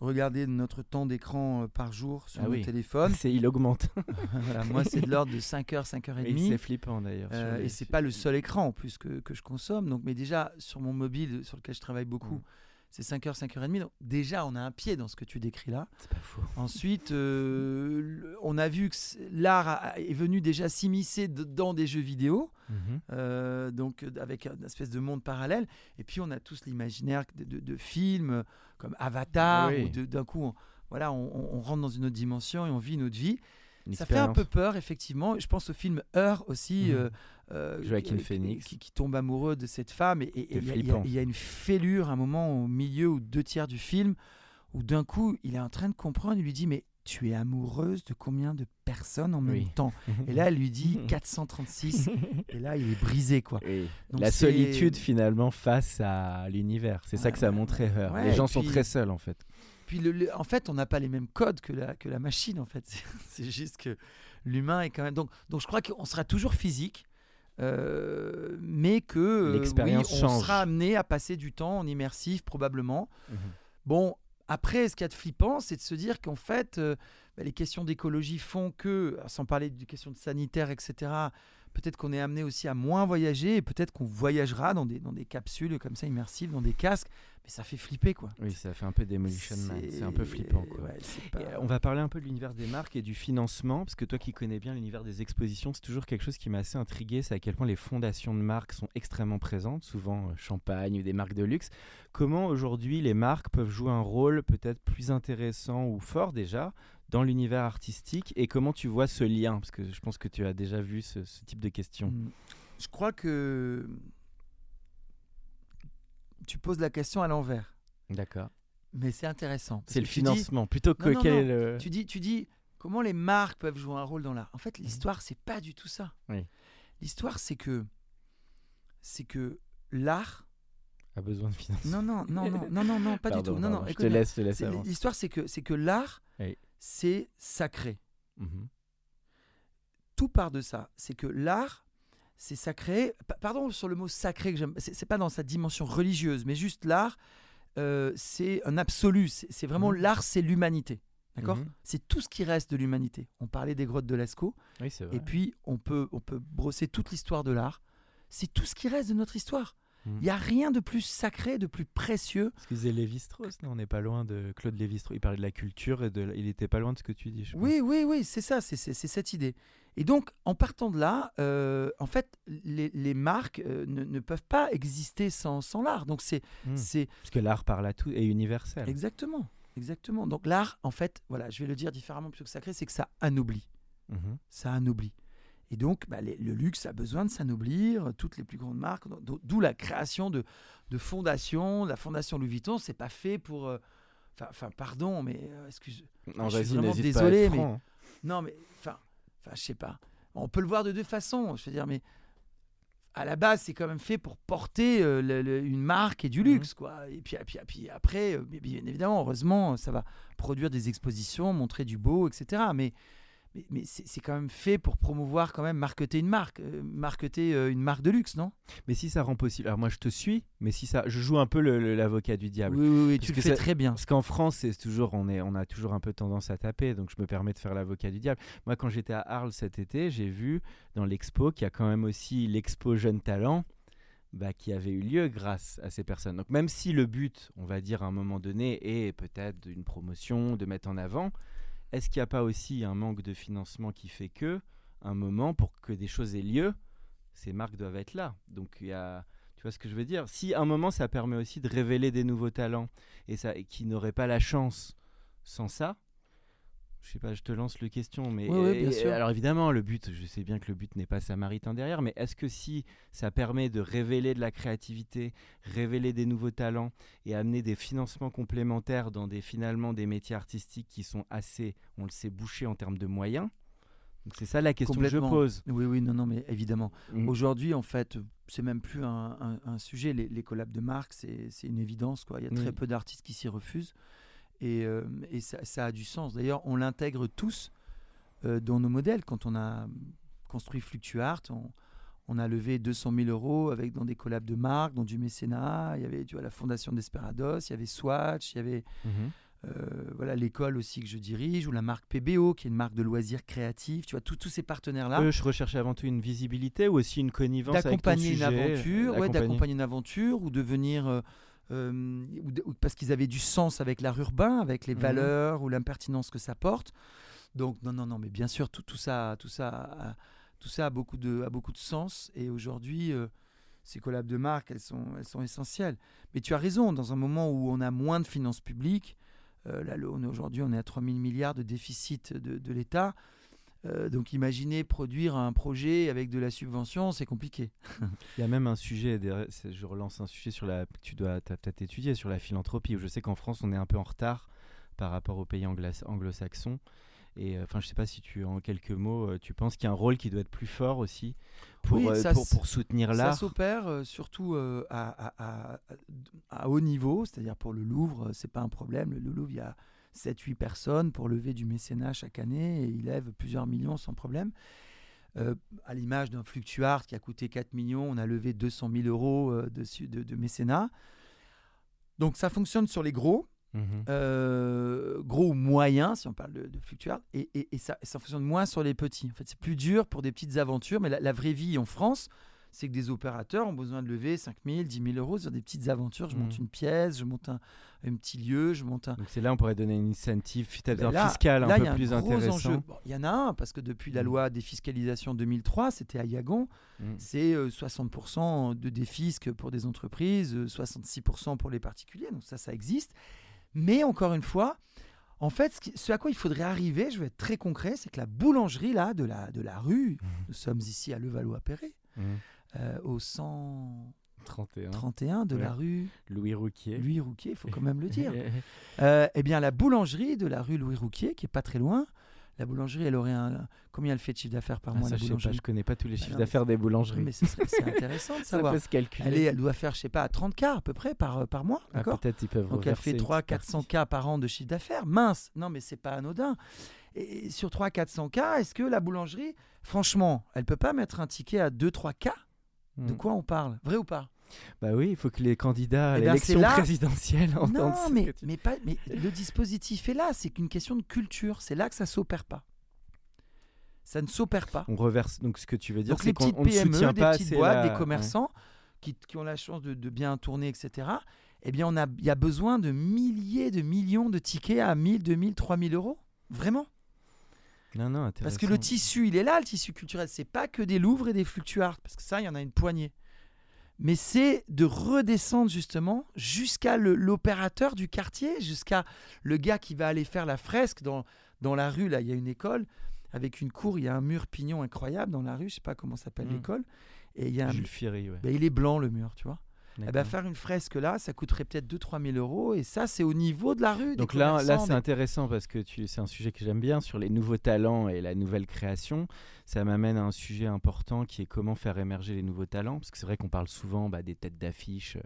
regarder notre temps d'écran euh, par jour sur Ah nos oui. téléphones. C'est il augmente. Voilà, moi, c'est de l'ordre de 5h, 5h30. Oui, c'est flippant d'ailleurs. Euh, et c'est pas le seul écran en plus que, que je consomme. Donc, mais déjà, sur mon mobile, sur lequel je travaille beaucoup, Mm. C'est 5h, 5h30. Donc, déjà, on a un pied dans ce que tu décris là. C'est pas faux. Ensuite, euh, on a vu que l'art est venu déjà s'immiscer dans des jeux vidéo. Mhm. Euh, donc euh, avec une espèce de monde parallèle. Et puis on a tous l'imaginaire de, de- de films comme Avatar, Ah oui. où d'un coup, on, voilà, on, rentre dans une autre dimension et on vit notre vie. Une Ça fait un peu peur, effectivement. Je pense au film Heure aussi, Mhm. euh, euh, Joaquin Phoenix. qui, qui tombe amoureux de cette femme. Et il y a- y, a- y a une fêlure, un moment au milieu ou deux tiers du film, où d'un coup, il est en train de comprendre. Il lui dit Mais tu es amoureuse de combien de personnes en même Oui. temps? Et là, elle lui dit 436. et là, il est brisé, quoi. Oui. Donc La solitude finalement face à l'univers. C'est ça que ça ouais, montrait Her. ouais, les gens sont très seuls en fait. Puis, le- le- en fait, on n'a pas les mêmes codes que la, que la machine, en fait. C'est- juste que l'humain est quand même. Donc, donc je crois qu'on sera toujours physique, mais que euh, L'expérience oui, on change. sera amené à passer du temps en immersif, probablement. Mhm. Bon, après, ce qu'il y a de flippant, c'est de se dire qu'en fait, euh, bah, les questions d'écologie font que, sans parler des questions de sanitaire, etc., peut-être qu'on est amené aussi à moins voyager et peut-être qu'on voyagera dans des, dans des capsules comme ça immersives, dans des casques, mais ça fait flipper, quoi. Oui, ça fait un peu Demolition Man. C'est un peu flippant. Quoi. ouais, pas- euh, on va parler un peu de l'univers des marques et du financement, parce que toi qui connais bien l'univers des expositions, c'est toujours quelque chose qui m'a assez intrigué, c'est à quel point les fondations de marques sont extrêmement présentes, souvent euh, champagne ou des marques de luxe. Comment aujourd'hui les marques peuvent jouer un rôle peut-être plus intéressant ou fort déjà dans l'univers artistique et comment tu vois ce lien? Parce que je pense que tu as déjà vu ce, ce type de questions. Mm. Je crois que tu poses la question à l'envers, D'accord. mais c'est intéressant. C'est le dis- financement plutôt que Non, non, quel non. est le. Tu dis, tu dis comment les marques peuvent jouer un rôle dans l'art. En fait, l'histoire, c'est pas du tout ça. Oui. L'histoire, c'est que c'est que l'art. a besoin de financement. Non, non, non, non, non, non, non, pas Pardon, du tout. Non, non. je te laisse, je te laisse. L'histoire, c'est que c'est que l'art, Oui. C'est sacré. Mhm. tout part de ça. C'est que l'art, c'est sacré. Pa- Pardon sur le mot sacré, que j'aime. C'est pas dans sa dimension religieuse, mais juste l'art, euh, c'est un absolu. C'est vraiment Mhm. l'art, c'est l'humanité. D'accord? Mhm. C'est tout ce qui reste de l'humanité. On parlait des grottes de Lascaux, Oui, et puis on peut, on peut brosser toute l'histoire de l'art. C'est tout ce qui reste de notre histoire. Il n'y a rien de plus sacré, de plus précieux. Disait Lévi-Strauss, on n'est pas loin de Claude Lévi-Strauss. Il parlait de la culture et de, il était pas loin de ce que tu dis. je. Oui, oui, oui, c'est ça, c'est cette idée. Et donc, en partant de là, euh, en fait, les, les marques euh, ne, ne peuvent pas exister sans, sans l'art. Donc, c'est Mm. c'est Parce que l'art parle à tout et universel. exactement, exactement. Donc, l'art, en fait, voilà, je vais le dire différemment plutôt que sacré, c'est que ça anoblit. Mhm. Ça anoblit. Et donc, bah, les- le luxe a besoin de s'anoblir. Toutes les plus grandes marques, d'o- d'où la création de, de fondations. La fondation Louis Vuitton, c'est pas fait pour. euh, Enfin, pardon, mais euh, excuse. Non, je suis vraiment désolé, mais- hein. Non, mais enfin, je sais pas. On peut le voir de deux façons. Je veux dire, mais à la base, c'est quand même fait pour porter euh, le- le- une marque et du Mhm. luxe, quoi. Et puis, et puis, et puis après, euh, bien évidemment, heureusement, ça va produire des expositions, montrer du beau, etc. Mais mais, mais c'est quand même fait pour promouvoir, quand même, marketer une marque, euh, marketer euh, une marque de luxe, non? Mais si ça rend possible. Alors moi, je te suis, mais si ça. Je joue un peu l'avocat du diable. Oui, oui, oui, tu le fais très bien. Parce qu'en France, c'est toujours, on, est, on a toujours un peu tendance à taper, donc je me permets de faire l'avocat du diable. Moi, quand j'étais à Arles cet été, j'ai vu dans l'expo qu'il y a quand même aussi l'expo Jeunes Talents bah, qui avait eu lieu grâce à ces personnes. Donc même si le but, on va dire à un moment donné, est peut-être une promotion, de mettre en avant, est-ce qu'il n'y a pas aussi un manque de financement qui fait que, un moment, pour que des choses aient lieu, ces marques doivent être là? Donc il y a... Tu vois ce que je veux dire? Si un moment ça permet aussi de révéler des nouveaux talents et ça et qui n'auraient pas la chance sans ça, je sais pas, je te lance le question, mais Oui, oui, bien sûr. alors évidemment le but, je sais bien que le but n'est pas samaritain derrière, mais est-ce que si ça permet de révéler de la créativité, révéler des nouveaux talents et amener des financements complémentaires dans des finalement des métiers artistiques qui sont assez, on le sait, bouchés en termes de moyens. C'est ça la question que je pose. Oui, oui, non, non, mais évidemment. Mm. Aujourd'hui, en fait, c'est même plus un, un- un sujet. Les, les collabs de marque, c'est une évidence. Quoi. Il y a très peu d'artistes qui s'y refusent. Et, euh, et ça, ça a du sens. D'ailleurs, on l'intègre tous euh, dans nos modèles. Quand on a construit Fluctuart, on, on a levé 200 000 euros avec, dans des collabs de marque, dans du mécénat. Il y avait tu vois, la fondation Desperados, il y avait Swatch, il y avait Mhm. euh, voilà l'école aussi que je dirige, ou la marque PBO, qui est une marque de loisirs créatifs. Tu vois, tous ces partenaires-là Eux, je recherchais avant tout une visibilité ou aussi une connivence d'accompagner une aventure, ouais, d'accompagner. d'accompagner une aventure ou de venir euh, ou parce qu'ils avaient du sens avec l'art urbain, avec les Mhm. valeurs ou l'impertinence que ça porte. Donc non non non, mais bien sûr tout, tout ça tout ça a, tout ça a beaucoup de a beaucoup de sens et aujourd'hui euh, ces collabs de marque elles sont elles sont essentielles. Mais tu as raison dans un moment où on a moins de finances publiques. euh, là, aujourd'hui, on est à 3 000 milliards de déficit de, de l'État. Euh, donc imaginez produire un projet avec de la subvention, c'est compliqué. Il y a même un sujet, je relance un sujet sur la, tu dois peut-être étudier sur la philanthropie, où je sais qu'en France on est un peu en retard par rapport aux pays anglo-saxons. Et euh, enfin, je sais pas si tu, en quelques mots, euh, tu penses qu'il y a un rôle qui doit être plus fort aussi pour, Oui, euh, ça pour, soutenir Ça l'art. s'opère euh, surtout euh, à, à- à- à haut niveau, c'est-à-dire pour le Louvre, euh, c'est pas un problème. Le Louvre, il y a 7-8 personnes pour lever du mécénat chaque année et il lève plusieurs millions sans problème. Euh, à l'image d'un Fluctuart qui a coûté 4 millions, on a levé 200 000 euros euh, de, de mécénat. Donc ça fonctionne sur les gros, Mhm. euh, gros ou moyens, si on parle de, de Fluctuart, et, et- et ça, ça fonctionne moins sur les petits. En fait, c'est plus dur pour des petites aventures, mais la, la vraie vie en France, c'est que des opérateurs ont besoin de lever 5 000, 10 000 euros sur des petites aventures. Je monte Mhm. une pièce, je monte un, un petit lieu, je monte un. Donc c'est là on pourrait donner une incentive Ben un là- fiscal là, un y peu a plus gros intéressant. Bon, Il y en a un, parce que depuis la Mhm. loi défiscalisation 2003, c'était à Yagon, Mhm. c'est euh, 60% de défisque pour des entreprises, euh, 66% pour les particuliers. Donc ça, ça existe. Mais encore une fois, en fait, ce, à quoi il faudrait arriver, je vais être très concret, c'est que la boulangerie là, de, la, de la rue, nous sommes ici à Levallois-Perret. Euh, au 131 31. de la rue Louis Rouquier. Louis Rouquier, il faut quand même le dire. Euh, eh bien, la boulangerie de la rue Louis Rouquier, qui est pas très loin, la boulangerie, elle aurait un. Combien elle fait de chiffre d'affaires par Ah, mois, ça, la je sais pas, boulangerie je connais pas tous les Bah chiffres d'affaires des boulangeries. Mais c'est intéressant de ça savoir. peut se calculer. Elle, est- elle doit faire, je sais pas, 30 k à peu près par, euh, par mois, Ah, d'accord Peut-être ils peuvent Donc elle fait une 3 petite 400 partie. k par an de chiffre d'affaires. Mince Non, mais c'est pas anodin. Et sur 3 400 cas, est-ce que la boulangerie, franchement, elle peut pas mettre un ticket à 2 3 cas De Mm. quoi on parle? Vrai ou pas? Bah oui, il faut que les candidats à Eh ben, l'élection présidentielle entendent Non, mais, tu- mais, pas, mais le dispositif est là. C'est qu'une question de culture. C'est là que ça s'opère pas. Ça ne s'opère pas. On reverse. Donc ce que tu veux dire, c'est les qu'on ne PME, soutient des pas petites boîtes, la- des commerçants qui, qui ont la chance de, de bien tourner, etc. Eh bien, on a, il y a besoin de milliers, de millions de tickets à 1000, 2000, 3000 euros. Vraiment? Ouais. Non, non, Parce que le tissu, il est là, le tissu culturel. C'est pas que des Louvres et des Fluctuarts, parce que ça, il y en a une poignée. Mais c'est de redescendre justement jusqu'à l'opérateur du quartier, jusqu'à le gars qui va aller faire la fresque dans, dans la rue. Là, il y a une école avec une cour, il y a un mur pignon incroyable dans la rue. Je sais pas comment s'appelle Mm. l'école. Et il y a un- Jules Ferry, ouais. ben, il est blanc le mur, tu vois. Eh ben, faire une fresque là, ça coûterait peut-être 2-3 000 euros. Et ça, c'est au niveau de la rue. Donc là, là c'est intéressant parce que c'est un sujet que j'aime bien sur les nouveaux talents et la nouvelle création. Ça m'amène à un sujet important qui est comment faire émerger les nouveaux talents. Parce que c'est vrai qu'on parle souvent bah, des têtes d'affiche. euh,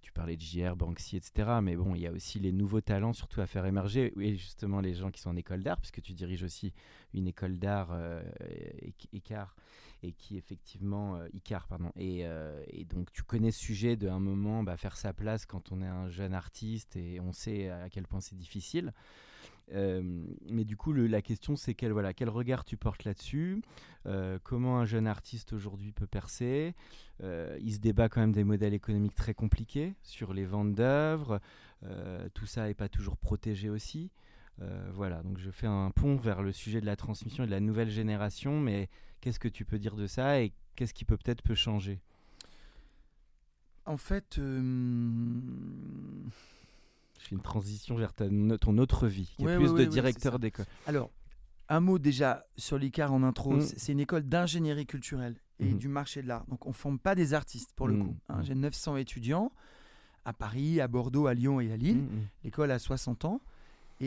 Tu parlais de JR, Banksy, etc. Mais bon, il y a aussi les nouveaux talents, surtout à faire émerger. Et justement, les gens qui sont en école d'art, puisque tu diriges aussi une école d'art euh, Éc- Écart, et qui effectivement euh, Icar pardon. Et, euh, et donc tu connais ce sujet de un moment bah, faire sa place quand on est un jeune artiste et on sait à quel point c'est difficile. Euh, mais du coup la question c'est quel voilà quel regard tu portes là-dessus? Comment un jeune artiste aujourd'hui peut percer? Il se débat quand même des modèles économiques très compliqués sur les ventes d'œuvres. Tout ça n'est pas toujours protégé aussi Euh, voilà, donc je fais un pont vers le sujet de la transmission et de la nouvelle génération, mais qu'est-ce que tu peux dire de ça et qu'est-ce qui peut peut-être peut changer? En fait, euh, Je fais une transition vers ta, ton autre vie, qui Ouais, est plus ouais, de ouais, directeur d'école. Alors, un mot déjà sur l'ICAR en intro. Mm. C'est une école d'ingénierie culturelle et Mhm. du marché de l'art. Donc, on ne forme pas des artistes pour le Mm. coup. hein. Mm. J'ai 900 étudiants à Paris, à Bordeaux, à Lyon et à Lille. L'école a 60 ans.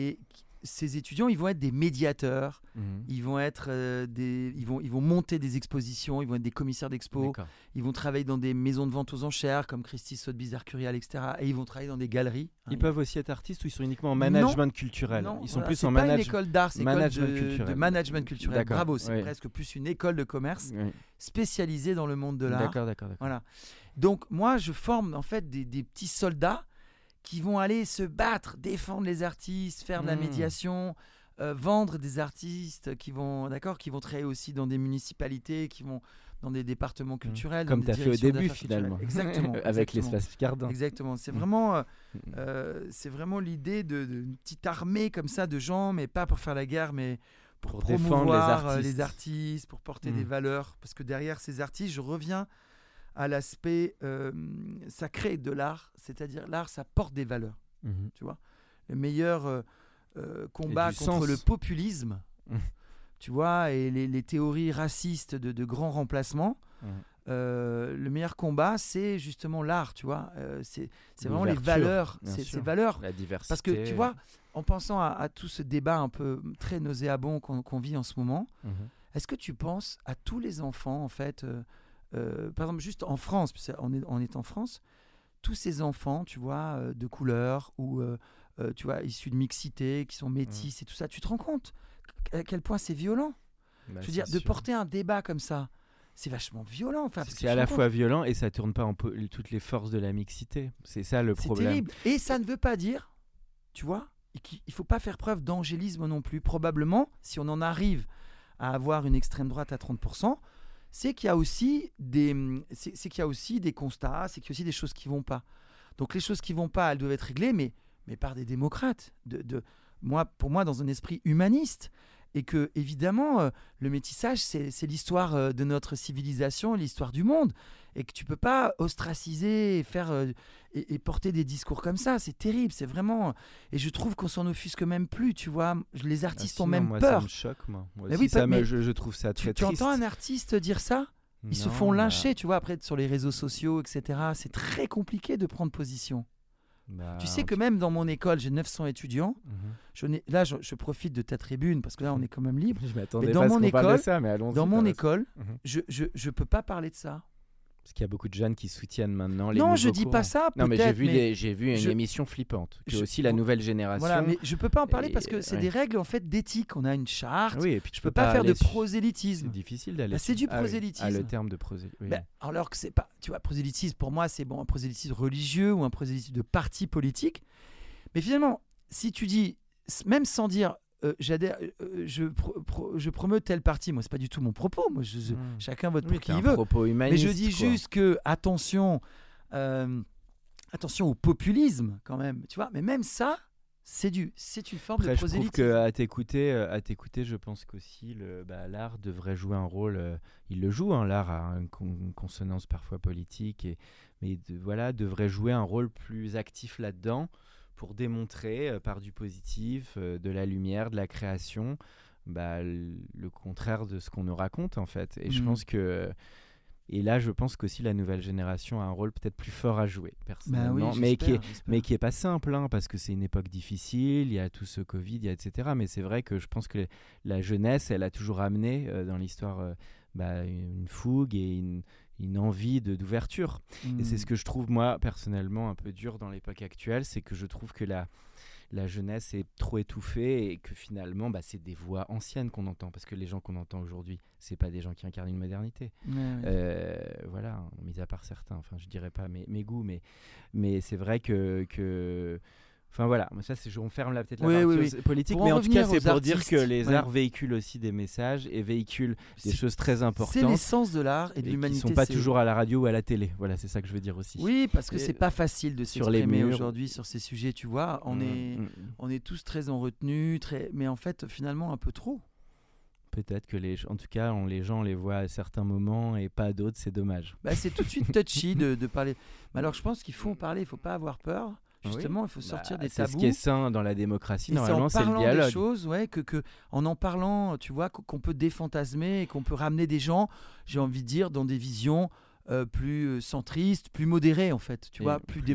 Et ces étudiants, ils vont être des médiateurs. mhm. Ils vont être euh, des, ils vont, ils vont monter des expositions. Ils vont être des commissaires d'expo. Ils vont travailler dans des maisons de vente aux enchères comme Christie, Sotheby's, Arcurial, etc. Et ils vont travailler dans des galeries. hein. Ils peuvent aussi être artistes ou ils sont uniquement en management culturel Non, Ils sont voilà, plus c'est en pas une management. école d'art, c'est une école management de, culturel. de management culturel. Bravo, c'est oui. presque plus une école de commerce Oui. spécialisée dans le monde de l'art. D'accord, d'accord, d'accord. Voilà. Donc moi, je forme en fait des, des petits soldats qui vont aller se battre, défendre les artistes, faire de la Hmm. médiation, euh, vendre des artistes qui vont, d'accord, qui vont travailler aussi dans des municipalités, qui vont dans des départements culturels, dans Comme tu as fait au début finalement. Exactement. Avec l'espace Picardin. Exactement. C'est Mm. vraiment, euh, euh, c'est vraiment l'idée de- d'une petite armée comme ça de gens, mais pas pour faire la guerre, mais pour, Pour défendre les artistes. les artistes, pour porter des valeurs. Parce que derrière ces artistes, je reviens à l'aspect euh, sacré de l'art, c'est-à-dire l'art, ça porte des valeurs. Mhm. Tu vois, le meilleur euh, euh, combat contre sens. le populisme. Mm. Tu vois, et les, les théories racistes de, de grands remplacements, Mhm. euh, le meilleur combat, c'est justement l'art, tu vois. Euh, c'est vraiment les valeurs, ces valeurs. La diversité. Parce que tu vois, en pensant à, à tout ce débat un peu très nauséabond qu'on vit en ce moment, Mhm. est-ce que tu penses à tous les enfants, en fait, euh, euh, par exemple, juste en France, on est, on est en France, tous ces enfants, tu vois, euh, de couleur ou, euh, tu vois, issus de mixité, qui sont métis et tout ça, tu te rends compte à quel point c'est violent Bah, Je veux c'est dire, de porter un débat comme ça, c'est vachement violent. Enfin, C'est à la fois violent et ça tourne pas en toutes les forces de la mixité. C'est ça le C'est problème. terrible. Et ça ne veut pas dire, tu vois, qu'il ne faut pas faire preuve d'angélisme non plus. Probablement, si on en arrive à avoir une extrême droite à 30%, c'est qu'il y a aussi des, c'est c'est qu'il y a aussi des constats, c'est qu'il y a aussi des choses qui vont pas. Donc les choses qui vont pas, elles doivent être réglées, mais, mais par des démocrates. De, de- moi, pour moi, dans un esprit humaniste. Et que, évidemment, euh, le métissage, c'est c'est l'histoire euh, de notre civilisation, l'histoire du monde. Et que tu peux pas ostraciser et faire euh, et, et porter des discours comme ça. C'est terrible, c'est vraiment. Et je trouve qu'on s'en offusque même plus, tu vois. Les Ah, artistes ont même moi, peur. Ça me choque, moi. Moi Mais aussi, oui, ça pas- me- mais je, je trouve ça très Tu, tu triste. entends un artiste dire ça Ils se font bah, lyncher, tu vois, après sur les réseaux sociaux, etc. C'est très compliqué de prendre position. bah, tu sais que même dans mon école, j'ai 900 étudiants. Mhm. Je là, je, je profite de ta tribune parce que là, on est quand même libre. Je m'attendais Mais dans pas à ce mon école- ça, mais allons-y, Dans mon école, Mhm. je, je, je peux pas parler de ça. Parce qu'il y a beaucoup de jeunes qui soutiennent maintenant les Non, je dis courants. pas ça. Non, mais j'ai vu, des- j'ai vu une je- émission flippante. Que je- aussi la nouvelle génération. Voilà, mais je peux pas en parler Et- parce que c'est ouais. des règles en fait d'éthique. On a une charte. Oui, et puis Je tu peux pas faire de prosélytisme. C'est difficile d'aller. Bah, c'est du Ah oui. Ah, prosélytisme. le terme de prosélytisme. Ben, alors que c'est pas, tu vois, prosélytisme pour moi c'est bon un prosélytisme religieux ou un prosélytisme de parti politique. Mais finalement, si tu dis, même sans dire, euh, j'adhère, euh, je, pro- pro- je promeus tel parti, moi c'est pas du tout mon propos. Moi, je- je- Hmm. chacun vote Oui, pour qui il veut. Mais je dis quoi. juste que attention, euh, attention au populisme quand même. Tu vois, mais même ça, c'est du, c'est une forme Après, de je trouve prosélytisme. que à t'écouter, euh, à t'écouter, je pense qu'aussi le, bah, l'art devrait jouer un rôle. euh, il le joue, hein, l'art a une, con- une consonance parfois politique, et, mais de- voilà, devrait jouer un rôle plus actif là-dedans pour démontrer euh, par du positif, euh, de la lumière, de la création, bah, le, contraire de ce qu'on nous raconte en fait. Et je Mhm. pense que et là, je pense qu'aussi la nouvelle génération a un rôle peut-être plus fort à jouer Bah oui, personnellement, mais qui est mais qui est pas simple hein, parce que c'est une époque difficile, il y a tout ce Covid, il y a etc. Mais c'est vrai que je pense que la jeunesse, elle a toujours amené euh, dans l'histoire euh, bah, une fougue et une, une envie de d'ouverture. Et c'est Hmm. ce que je trouve moi personnellement un peu dur dans l'époque actuelle, c'est que je trouve que la la jeunesse est trop étouffée et que finalement bah, c'est des voix anciennes qu'on entend parce que les gens qu'on entend aujourd'hui c'est pas des gens qui incarnent une modernité Ouais, ouais. euh, voilà, mis à part certains, enfin je dirais pas mes, mes goûts, mais, mais c'est vrai que, que... Enfin voilà, mais ça c'est, on ferme là peut-être la Oui, partie oui, politique, Pour mais en en tout cas c'est pour dire que les arts véhiculent aussi des messages et véhiculent des C'est- choses très C'est importantes l'essence de l'art et de l'humanité. sont pas c'est- toujours à la radio ou à la télé. Voilà, c'est ça que je veux dire aussi. Oui, parce que c'est pas facile de s'exprimer aujourd'hui sur ces sujets, tu vois. On, Mm, est, mm. on est tous très en retenue, très... mais en fait, finalement, un peu trop. Peut-être que les, en tout cas, on, les gens les voient à certains moments et pas à d'autres, c'est dommage. Bah, c'est tout de suite touchy de, de parler. Mais alors, je pense qu'il faut en parler, il faut pas avoir peur. Oui. Justement, il faut sortir Bah, des c'est tabous. ce qui est sain dans la démocratie. Et c'est Normalement, c'est le parlant des dialogue. choses, ouais, que, que en en parlant, tu vois, qu'on peut défantasmer et qu'on peut ramener des gens, j'ai envie de dire, dans des visions euh, plus euh, centristes, plus modérées en fait, tu Et vois, plus, plus-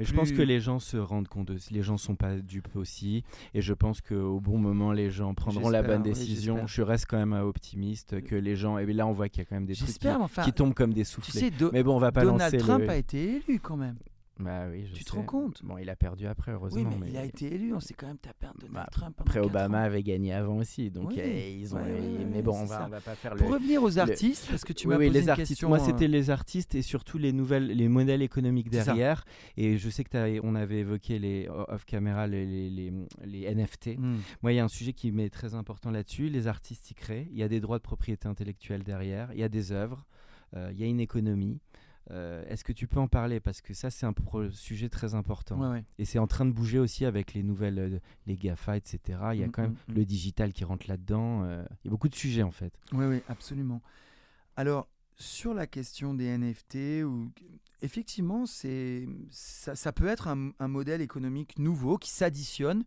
je pense que les gens se rendent compte, de, les gens sont pas dupes aussi, et je pense qu'au bon moment, les gens prendront la bonne décision. je reste quand même euh, optimiste que les gens, et bien là on voit qu'il y a quand même des trucs qui, enfin, qui tombent comme des tu soufflets. sais, Do- mais bon, on va pas Donald lancer Trump le... a été élu quand même. Bah oui, je Tu te rends compte? Bon, il a perdu après, heureusement. Oui, mais, il a été élu, on s'est quand même tapé un Donald Bah, Trump. Après, Obama ans. avait gagné avant aussi, donc Oui. eh, ils ont. Ouais, ouais, ouais, mais bon, on va, on va pas faire Pour le. revenir aux artistes, parce que tu oui, m'as oui, posé les une artistes. question. Moi, euh, c'était les artistes et surtout les nouvelles, les modèles économiques derrière. Et je sais que t'as- on avait évoqué les off camera, les, les, les, les NFT. hmm. Moi, il y a un sujet qui m'est très important là-dessus. Les artistes y créent. Il y a des droits de propriété intellectuelle derrière. Il y a des œuvres. euh, il y a une économie. Euh, Est-ce que tu peux en parler? Parce que ça, c'est un sujet très important. Ouais, ouais. Et c'est en train de bouger aussi avec les nouvelles, euh, les GAFA, etc. Il y a Mm, quand même mm, mm. le digital qui rentre là-dedans. euh, il y a beaucoup de sujets en fait. Oui, oui, absolument. Alors, sur la question des NFT, ou... effectivement. Ça, ça peut être un, un modèle économique nouveau qui s'additionne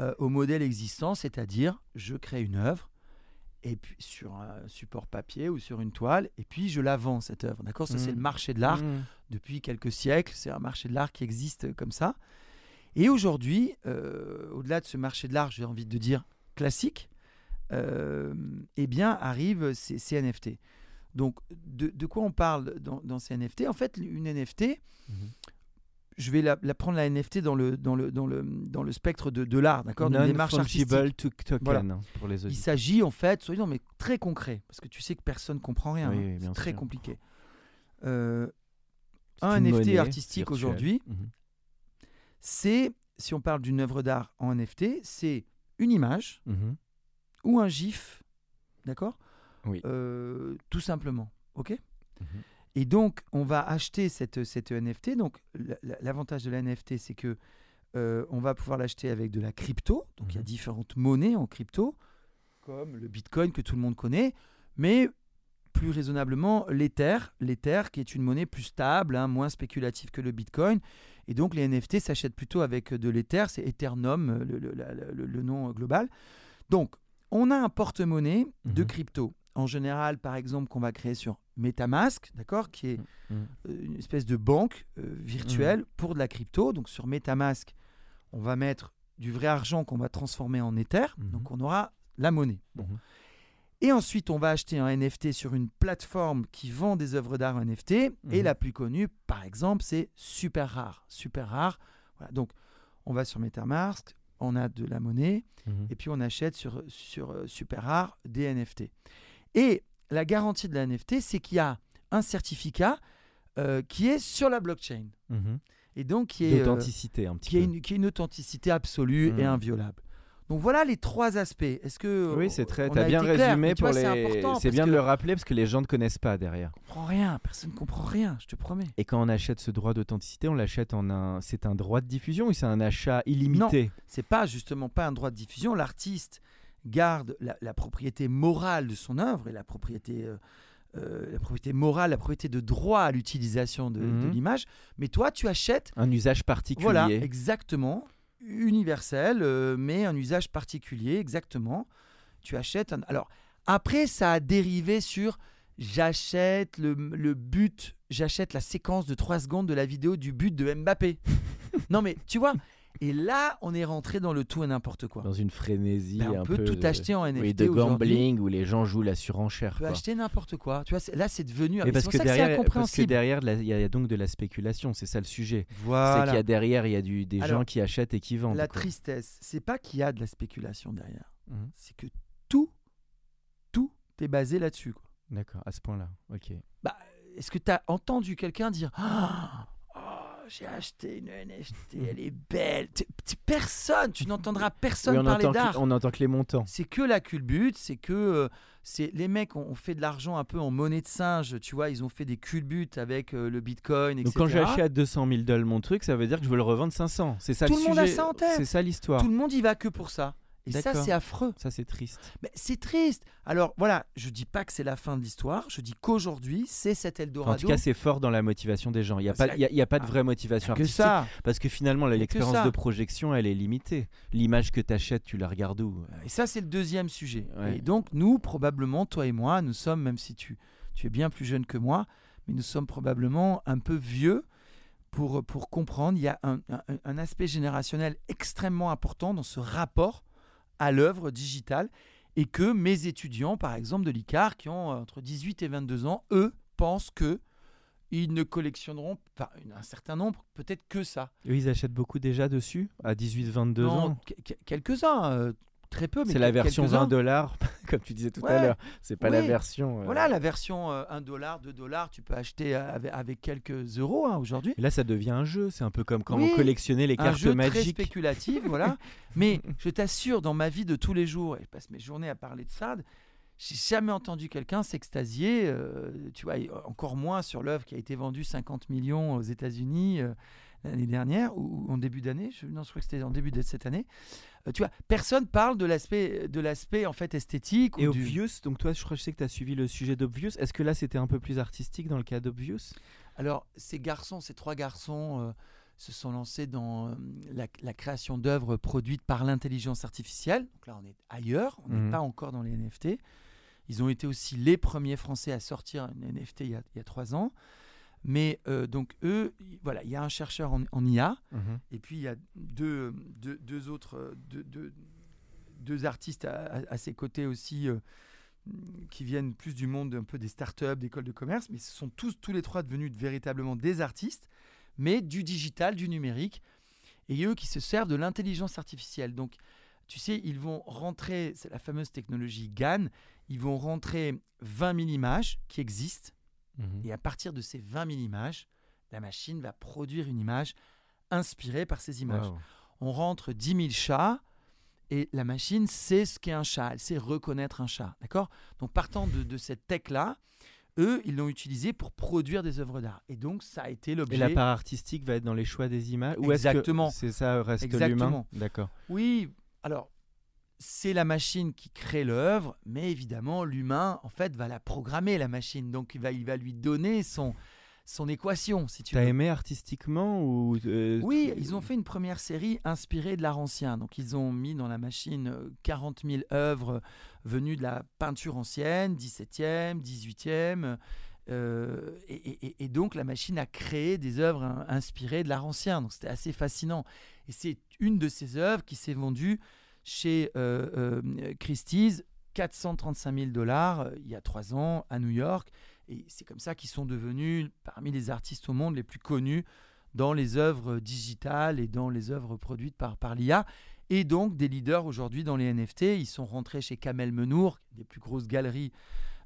euh, au modèle existant, c'est-à-dire je crée une œuvre et puis sur un support papier ou sur une toile, et puis je la vends cette œuvre. D'accord? Ça, c'est le marché de l'art Mm. depuis quelques siècles. C'est un marché de l'art qui existe comme ça. Et aujourd'hui, euh, au-delà de ce marché de l'art, j'ai envie de dire classique, euh, eh bien, arrivent ces, ces NFT. Donc, de, de quoi on parle dans, dans ces NFT En fait, une NFT, Mhm. Je vais la, la prendre la NFT dans le, dans le, dans le, dans le spectre de, de l'art, d'accord D'une démarche artistique. Token Voilà. hein, pour les Il s'agit en fait, soyons mais très concret, parce que tu sais que personne comprend rien. Oui, hein. C'est très sûr. compliqué. Euh, un NFT artistique aujourd'hui, Mhm. c'est, si on parle d'une œuvre d'art en NFT, c'est une image Mhm. ou un GIF, d'accord? Oui. Euh, Tout simplement, ok? Mhm. Et donc, on va acheter cette, cette NFT. Donc, l'avantage de la NFT, c'est que euh, on va pouvoir l'acheter avec de la crypto. Donc, il y a Mhm. différentes monnaies en crypto, comme le Bitcoin que tout le monde connaît, mais plus raisonnablement l'Ether, l'Ether qui est une monnaie plus stable, hein, moins spéculative que le Bitcoin. Et donc, les NFT s'achètent plutôt avec de l'Ether, c'est Ethereum, le, le- la- le- le nom global. Donc, on a un porte-monnaie de Mhm. crypto. En général, par exemple, qu'on va créer sur MetaMask, d'accord, qui est Mhm. euh, une espèce de banque euh, virtuelle pour de la crypto. Donc sur MetaMask, on va mettre du vrai argent qu'on va transformer en Ether. Mhm. Donc on aura la monnaie. Bon. Mhm. Et ensuite, on va acheter un NFT sur une plateforme qui vend des œuvres d'art NFT. Et Mhm. la plus connue, par exemple, c'est Super Rare. Super Rare. Voilà. Donc, on va sur MetaMask, on a de la monnaie, et puis on achète sur, sur euh, Super Rare des NFT. Et la garantie de la NFT, c'est qu'il y a un certificat euh, qui est sur la blockchain. Mhm. Et donc, qui est, euh, D'authenticité un petit qui, a peu. une, qui a une authenticité absolue et Mhm. inviolable. Donc voilà les trois aspects. Est-ce que Oui, c'est très. T'as bien résumé pour vois, les. C'est bien de le rappeler parce que les gens ne connaissent pas derrière. On comprend rien. Personne ne comprend rien. Je te promets. Et quand on achète ce droit d'authenticité, on l'achète en un. C'est un droit de diffusion ou c'est un achat illimité? C'est pas justement pas un droit de diffusion. L'artiste garde la, la propriété morale de son œuvre et la propriété. euh, euh, la propriété morale, la propriété de droit à l'utilisation de, de Mhm. l'image, mais toi tu achètes Un usage particulier. Voilà, exactement. Universel, euh, mais un usage particulier, exactement. Tu achètes un... Alors, après, ça a dérivé sur j'achète le, le but, j'achète la séquence de 3 secondes de la vidéo du but de Mbappé. non, mais tu vois, et là, on est rentré dans le tout et n'importe quoi. Dans une frénésie Ben, on un peut peu tout de- acheter en NFT oui, de gambling où les gens jouent la surenchère. On peut quoi. acheter n'importe quoi. Tu vois, c'est- là, c'est devenu. Mais parce c'est que, pour que c'est derrière, parce que derrière, il y a donc de la spéculation, c'est ça le sujet. C'est Voilà. qu'il y a derrière, il y a du, des Alors, gens qui achètent et qui vendent. La quoi. tristesse, c'est pas qu'il y a de la spéculation derrière. Mhm. c'est que tout, tout est basé là-dessus. D'accord, à ce point-là. Ok. Bah, Est-ce que tu as entendu quelqu'un dire Ah, oh, j'ai acheté une NFT, elle est belle T- t- Personne, tu n'entendras personne Oui, on, parler d'art. on entend que les montants. C'est que la culbute, c'est que euh, c'est les mecs ont, ont fait de l'argent un peu en monnaie de singe, tu vois, ils ont fait des culbutes avec euh, le bitcoin, etc. Donc quand j'achète 200 000 dollars mon truc, ça veut dire que je veux le revendre 500. C'est ça Tout le le monde a ça en tête. C'est ça l'histoire. Tout le monde y va que pour ça. Et ça, c'est affreux. Ça c'est triste. Mais c'est triste. Alors voilà, je dis pas que c'est la fin de l'histoire, je dis qu'aujourd'hui, c'est cet Enfin, Eldorado. en tout cas, c'est fort dans la motivation des gens. Il n'y a, Ah, pas- c'est- il y a, il y a pas de Ah, vraie motivation que artistique. ça. Parce que finalement, que l'expérience de projection, elle est limitée. L'image que tu achètes, tu la regardes où? Et ça, c'est le deuxième sujet. Ouais. Et donc, nous, probablement, toi et moi, nous sommes, même si tu, tu es bien plus jeune que moi, mais nous sommes probablement un peu vieux pour, pour comprendre. Il y a un, un- un aspect générationnel extrêmement important dans ce rapport à l'œuvre digitale et que mes étudiants, par exemple, de l'ICAR, qui ont euh, entre 18 et 22 ans, eux, pensent que ils ne collectionneront, une- un certain nombre, peut-être que ça. Eux, ils achètent beaucoup déjà dessus, à 18-22 Non, ans. que- que- quelques-uns, euh, très peu, mais C'est la version quelques-uns. 20 dollars, comme tu disais tout à l'heure. C'est pas la version. euh, Voilà, la version euh, 1 dollar, 2 dollars, tu peux acheter avec, avec quelques euros hein, aujourd'hui. Là, ça devient un jeu. C'est un peu comme quand Oui, on collectionnait les Un cartes jeu très magiques. spéculatif, voilà. Mais je t'assure, dans ma vie de tous les jours, et je passe mes journées à parler de ça, j'ai jamais entendu quelqu'un s'extasier, euh, tu vois, encore moins sur l'œuvre qui a été vendue 50 millions aux États-Unis euh, l'année dernière, ou, en début d'année, je, non, je crois que c'était en début de cette année. Euh, tu vois, personne parle de l'aspect, de l'aspect en fait esthétique. Et ou du- Obvious, donc toi, je crois je sais que tu as suivi le sujet d'Obvious. Est-ce que là, c'était un peu plus artistique dans le cas d'Obvious? Alors, ces garçons, ces trois garçons, euh, se sont lancés dans euh, la, la création d'œuvres produites par l'intelligence artificielle. Donc là, on est ailleurs, on n'est Mhm. pas encore dans les NFT. Ils ont été aussi les premiers Français à sortir une NFT il y a, il y a trois ans. Mais euh, donc, eux, voilà, il y a un chercheur en, en IA, et puis il y a deux, deux, deux autres, euh, deux, deux- deux artistes à, à- à ses côtés aussi, euh, qui viennent plus du monde un peu des startups, d'écoles de commerce, mais ce sont tous, tous les trois devenus véritablement des artistes, mais du digital, du numérique, et eux qui se servent de l'intelligence artificielle. Donc, tu sais, ils vont rentrer, c'est la fameuse technologie GAN, ils vont rentrer 20 000 images qui existent, Mhm. et à partir de ces 20 000 images, la machine va produire une image inspirée par ces images Wow. on rentre 10 000 chats et la machine sait ce qu'est un chat, elle sait reconnaître un chat. D'accord? Donc partant de, de cette tech-là, eux, ils l'ont utilisé pour produire des œuvres d'art. Et donc ça a été Et l'objet. la part artistique va être dans les choix des images? Ou Exactement. c'est ça, reste l'humain? Exactement. D'accord. Oui, alors c'est la machine qui crée l'œuvre, mais évidemment l'humain, en fait, va la programmer, la machine. Donc il va, il va lui donner son, son équation, si tu as veux. aimé artistiquement ou euh, Oui, ils ont fait une première série inspirée de l'art ancien. Donc, ils ont mis dans la machine euh, 40 000 œuvres venues de la peinture ancienne, 17e, 18e. euh, et, et- et donc, la machine a créé des œuvres hein, inspirées de l'art ancien. Donc, c'était assez fascinant. Et c'est une de ces œuvres qui s'est vendue chez euh, euh, Christie's 435 000 dollars euh, il y a trois ans à New York. Et c'est comme ça qu'ils sont devenus parmi les artistes au monde les plus connus dans les œuvres digitales et dans les œuvres produites par, par l'IA. Et donc des leaders aujourd'hui dans les NFT. Ils sont rentrés chez Kamel Menour, des plus grosses galeries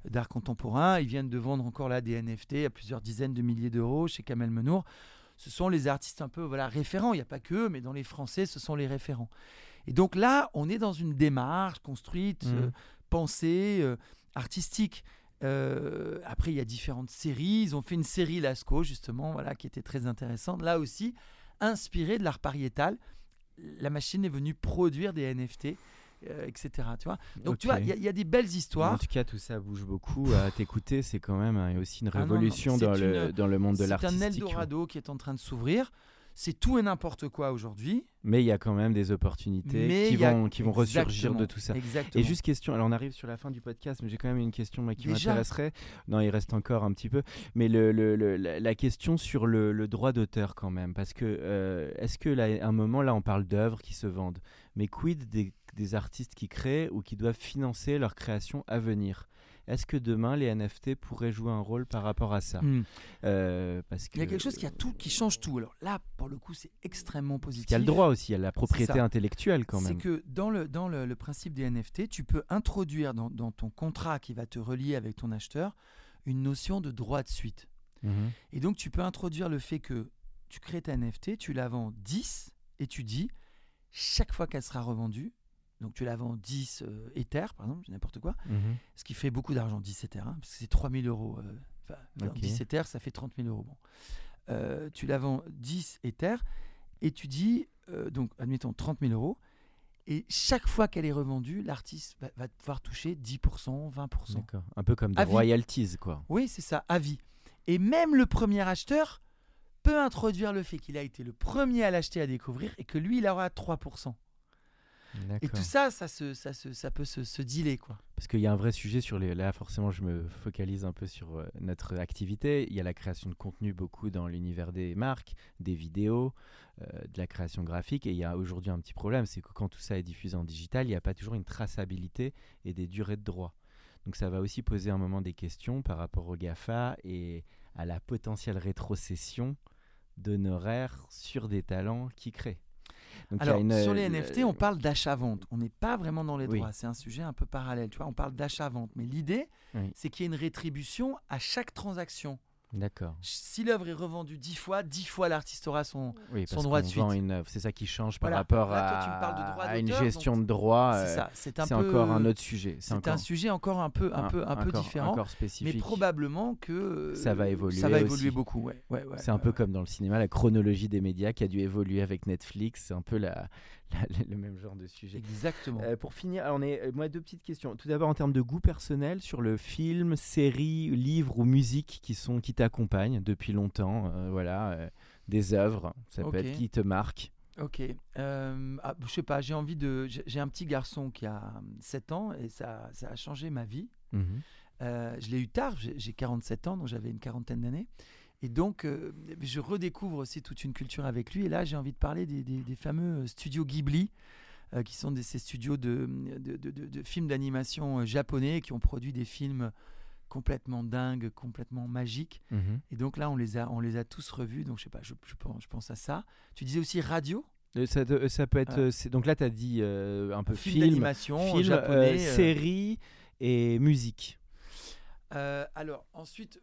d'art contemporain. Ils viennent de vendre encore là des NFT à plusieurs dizaines de milliers d'euros chez Kamel Menour. Ce sont les artistes un peu voilà, référents. Il n'y a pas que eux, mais dans les Français, ce sont les référents. Et donc là, on est dans une démarche construite, Mhm. euh, pensée, euh, artistique. Euh, après, il y a différentes séries. Ils ont fait une série Lasco, justement, voilà, qui était très intéressante. Là aussi, inspirée de l'art pariétal. La machine est venue produire des NFT, euh, etc. Tu vois Donc, tu vois, il y, a- il y a des belles En histoires. tout cas, tout ça bouge beaucoup. À t'écouter, c'est quand même euh, aussi une Ah non, non, révolution dans, le, dans le monde de C'est un l'artistique. Eldorado qui est en train de s'ouvrir. C'est tout et n'importe quoi aujourd'hui. Mais il y a quand même des opportunités Mais qui a- vont, qui vont ressurgir de tout ça. Exactement. Et juste question, alors on arrive sur la fin du podcast, mais j'ai quand même une question moi, qui m'intéresserait. Non, il reste encore un petit peu. Mais le, le- le- la, question sur le, le droit d'auteur quand même. Parce que euh, est-ce que là, à un moment, là, on parle d'œuvres qui se vendent. Mais quid des, des artistes qui créent ou qui doivent financer leur création à venir? Est-ce que demain, les NFT pourraient jouer un rôle par rapport à ça Hmm. Euh, parce Il y a que- quelque chose qui, a tout, qui change tout. Alors là, pour le coup, c'est extrêmement positif. Il y a le droit aussi, il y a la propriété intellectuelle quand C'est même. que dans, le, dans le, le principe des NFT, tu peux introduire dans, dans ton contrat qui va te relier avec ton acheteur une notion de droit de suite. Mhm. Et donc, tu peux introduire le fait que tu crées ta NFT, tu la vends 10 et tu dis, chaque fois qu'elle sera revendue, donc tu la vends 10 euh, Ethers, par exemple, n'importe quoi, Mhm. ce qui fait beaucoup d'argent, 10 Ethers, hein, parce que c'est 3000 euros. euh, enfin, alors, Ok. 10 Ethers, ça fait 30 000 euros. Bon. Euh, tu la vends 10 Ethers et tu dis, euh, donc admettons 30 000 euros, et chaque fois qu'elle est revendue, l'artiste va, va pouvoir toucher 10%, 20%. D'accord. Un peu comme des royalties, quoi. Oui, c'est ça, à vie. Et même le premier acheteur peut introduire le fait qu'il a été le premier à l'acheter à découvrir et que lui, il aura 3%. Et tout ça, ça, se, ça, se, ça peut se, se dealer, quoi. Parce qu'il y a un vrai sujet sur les. Là, forcément, je me focalise un peu sur euh, notre activité. Il y a la création de contenu beaucoup dans l'univers des marques, des vidéos, euh, de la création graphique. Et il y a aujourd'hui un petit problème c'est que quand tout ça est diffusé en digital, il n'y a pas toujours une traçabilité et des durées de droit. Donc, ça va aussi poser un moment des questions par rapport au GAFA et à la potentielle rétrocession d'honoraires sur des talents qui créent. Donc, Alors, une, sur les euh, NFT, on parle d'achat-vente. On n'est pas vraiment dans les Oui. droits. C'est un sujet un peu parallèle. Tu vois, on parle d'achat-vente. Mais l'idée, Oui. c'est qu'il y ait une rétribution à chaque transaction. D'accord. Si l'œuvre est revendue 10 fois, 10 fois l'artiste aura son. Oui, son droit de suite. vend une œuvre. C'est ça qui change par Voilà. rapport Là, à, toi, tu me parles de droit à une gestion donc de droit. c'est euh, ça. C'est un C'est peu. encore un autre sujet. C'est encore un sujet encore un peu, un, peu, un peu différent. encore mais probablement que euh, Ça va évoluer Ça va aussi. évoluer beaucoup, ouais. ouais, ouais, c'est un peu comme dans le cinéma, la chronologie des médias qui a dû évoluer avec Netflix. C'est un peu la- le même genre de sujet. Exactement. Euh, pour finir, on est, euh, moi deux petites questions. Tout d'abord en termes de goût personnel sur le film, série, livre ou musique qui sont qui t'accompagnent depuis longtemps. euh, voilà, euh, des œuvres. Ça peut être qui te marque. Ok. Ah, je sais pas, j'ai envie de. J'ai un petit garçon qui a 7 ans et ça, ça a changé ma vie. Mhm. Je l'ai eu tard, j'ai 47 ans, donc j'avais une quarantaine d'années. Et donc, euh, je redécouvre aussi toute une culture avec lui. Et là, j'ai envie de parler des, des- des fameux studios Ghibli, euh, qui sont des, ces studios de, de, de- de- de films d'animation euh, japonais qui ont produit des films complètement dingues, complètement magiques. Mhm. Et donc là, on les a, on les a tous revus. Donc, je sais pas, je, je pense, je pense à ça. Tu disais aussi radio, Euh, Ça, peut être. Ah. euh, donc là, tu as dit euh, un peu film, film, japonais. euh, euh, série et musique. Euh, alors ensuite,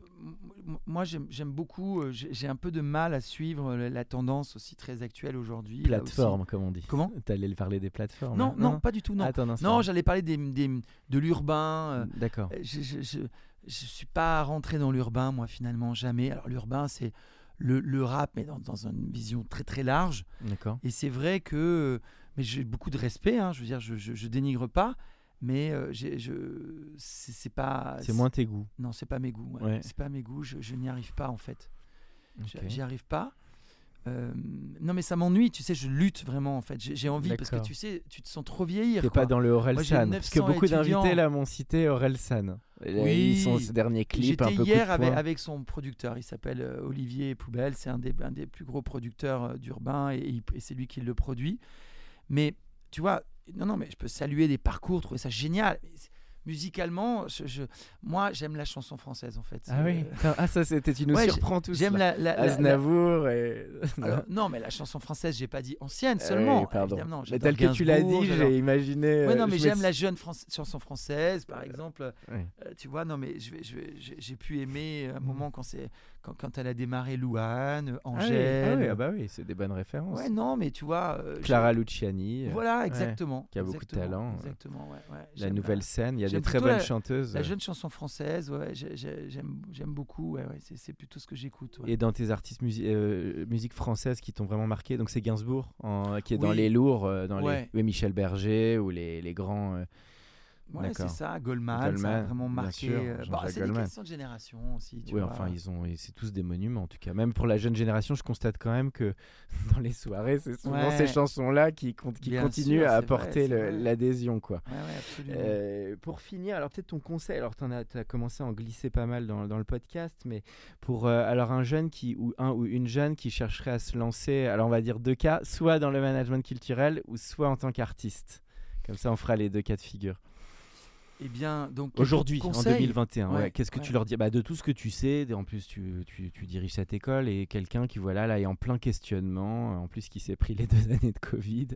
moi j'aime beaucoup, euh, j'ai un peu de mal à suivre la, la tendance aussi très actuelle aujourd'hui. Plateforme, comme on dit. Comment? Tu allais parler des plateformes. Non, hein non, pas du tout, non. Attends, non, non, j'allais parler des, des- de l'urbain. euh, D'accord. je, je, je, je suis pas rentré dans l'urbain, moi finalement, jamais. Alors l'urbain, c'est le, le rap, mais dans, dans une vision très très large. D'accord. Et c'est vrai que, mais j'ai beaucoup de respect, hein, je veux dire, je, je, je dénigre pas, mais euh, je, c'est pas. C'est moins tes goûts. Non, c'est pas mes goûts. ouais. Ouais. C'est pas mes goûts. Je, je n'y arrive pas en fait. J- Ok. J'y arrive pas. Euh, non, mais ça m'ennuie. Tu sais, je lutte vraiment en fait. J'ai envie parce que tu sais, tu te sens trop vieillir. T'es pas dans le Orelsan. Parce que 900 beaucoup d'invités là m'ont cité Orelsan. Oui. Ils sont ce dernier clip un peu hier avec, avec son producteur. Il s'appelle euh, Olivier Poubelle. C'est un des, un des plus gros producteurs euh, d'urbain et, et c'est lui qui le produit. Mais tu vois, non, non, mais je peux saluer des parcours, trouver ça génial. Mais musicalement, je, je- moi, j'aime la chanson française en fait. Ah oui. Euh, Ah ça c'était tu nous Ouais, surprends tous. J'aime la, la- la- la- Aznavour et. Alors, non, mais la chanson française, j'ai pas dit ancienne Ah seulement. oui, pardon. évidemment, Mais tel que tu l'as dit, j'ai imaginé. Ouais, euh, non, mais je j'aime me- la jeune chanson française, par exemple. Euh, tu vois, non, mais j'ai pu aimer un moment quand, c'est quand, quand elle a démarré Louane, Ah oui, ah Angèle. oui, ah bah oui, c'est des bonnes références. Ouais, non, mais tu vois. euh, Clara Luciani. euh, Voilà, exactement. qui a beaucoup de talent, euh, Exactement, ouais, ouais. La nouvelle scène, il y a des très bonnes la- chanteuses. La jeune chanson française, ouais, j'ai- j'ai- j'aime beaucoup. Ouais, ouais, c'est plutôt ce que j'écoute. ouais. Et dans tes artistes musi- euh, musique française qui t'ont vraiment marqué, donc c'est Gainsbourg en- qui est dans Oui. les lourds, euh, dans Ouais. les oui, Michel Berger ou les, les grands. Ouais, c'est ça. Goldman, ça a vraiment marqué. euh, bah, c'est des questions de génération aussi. Tu oui, vois. enfin, ils ont, c'est tous des monuments en tout cas. Même pour la jeune génération, je constate quand même que dans les soirées, c'est souvent Ouais. ces chansons-là qui, con- qui Bien continuent sûr, à apporter l'adhésion, quoi. Ouais, ouais, absolument. Euh, pour finir, alors peut-être ton conseil, alors tu as, commencé à en glisser pas mal dans, dans le podcast, mais pour euh, alors un jeune qui, ou un ou une jeune qui chercherait à se lancer, alors on va dire deux cas, soit dans le management culturel ou soit en tant qu'artiste. Comme ça, on fera les deux cas de figure. Eh bien, donc. Aujourd'hui, en conseils 2021, ouais, Ouais, qu'est-ce que ouais. tu leur dis? Bah, De tout ce que tu sais, en plus tu, tu, tu diriges cette école et quelqu'un qui voilà, là, est en plein questionnement, en plus qui s'est pris les deux années de Covid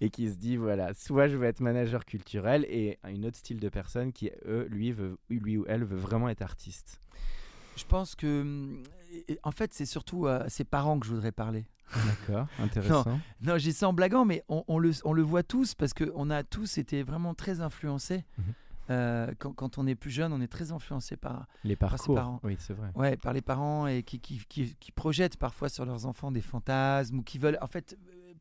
et qui se dit voilà, soit je veux être manager culturel et une autre style de personne qui, eux, lui, veut, lui ou elle veut vraiment être artiste. Je pense que. hum, En fait, c'est surtout à ses parents que je voudrais parler. D'accord, intéressant. Non, j'ai ça en blaguant, mais on, on le, on le voit tous parce qu'on a tous été vraiment très influencés. Mhm. Euh, quand, quand on est plus jeune, on est très influencé par, Les ses parcours, parents. oui, c'est vrai. ouais, par les parents et qui, qui, qui, qui projettent parfois sur leurs enfants des fantasmes ou qui veulent, en fait, euh,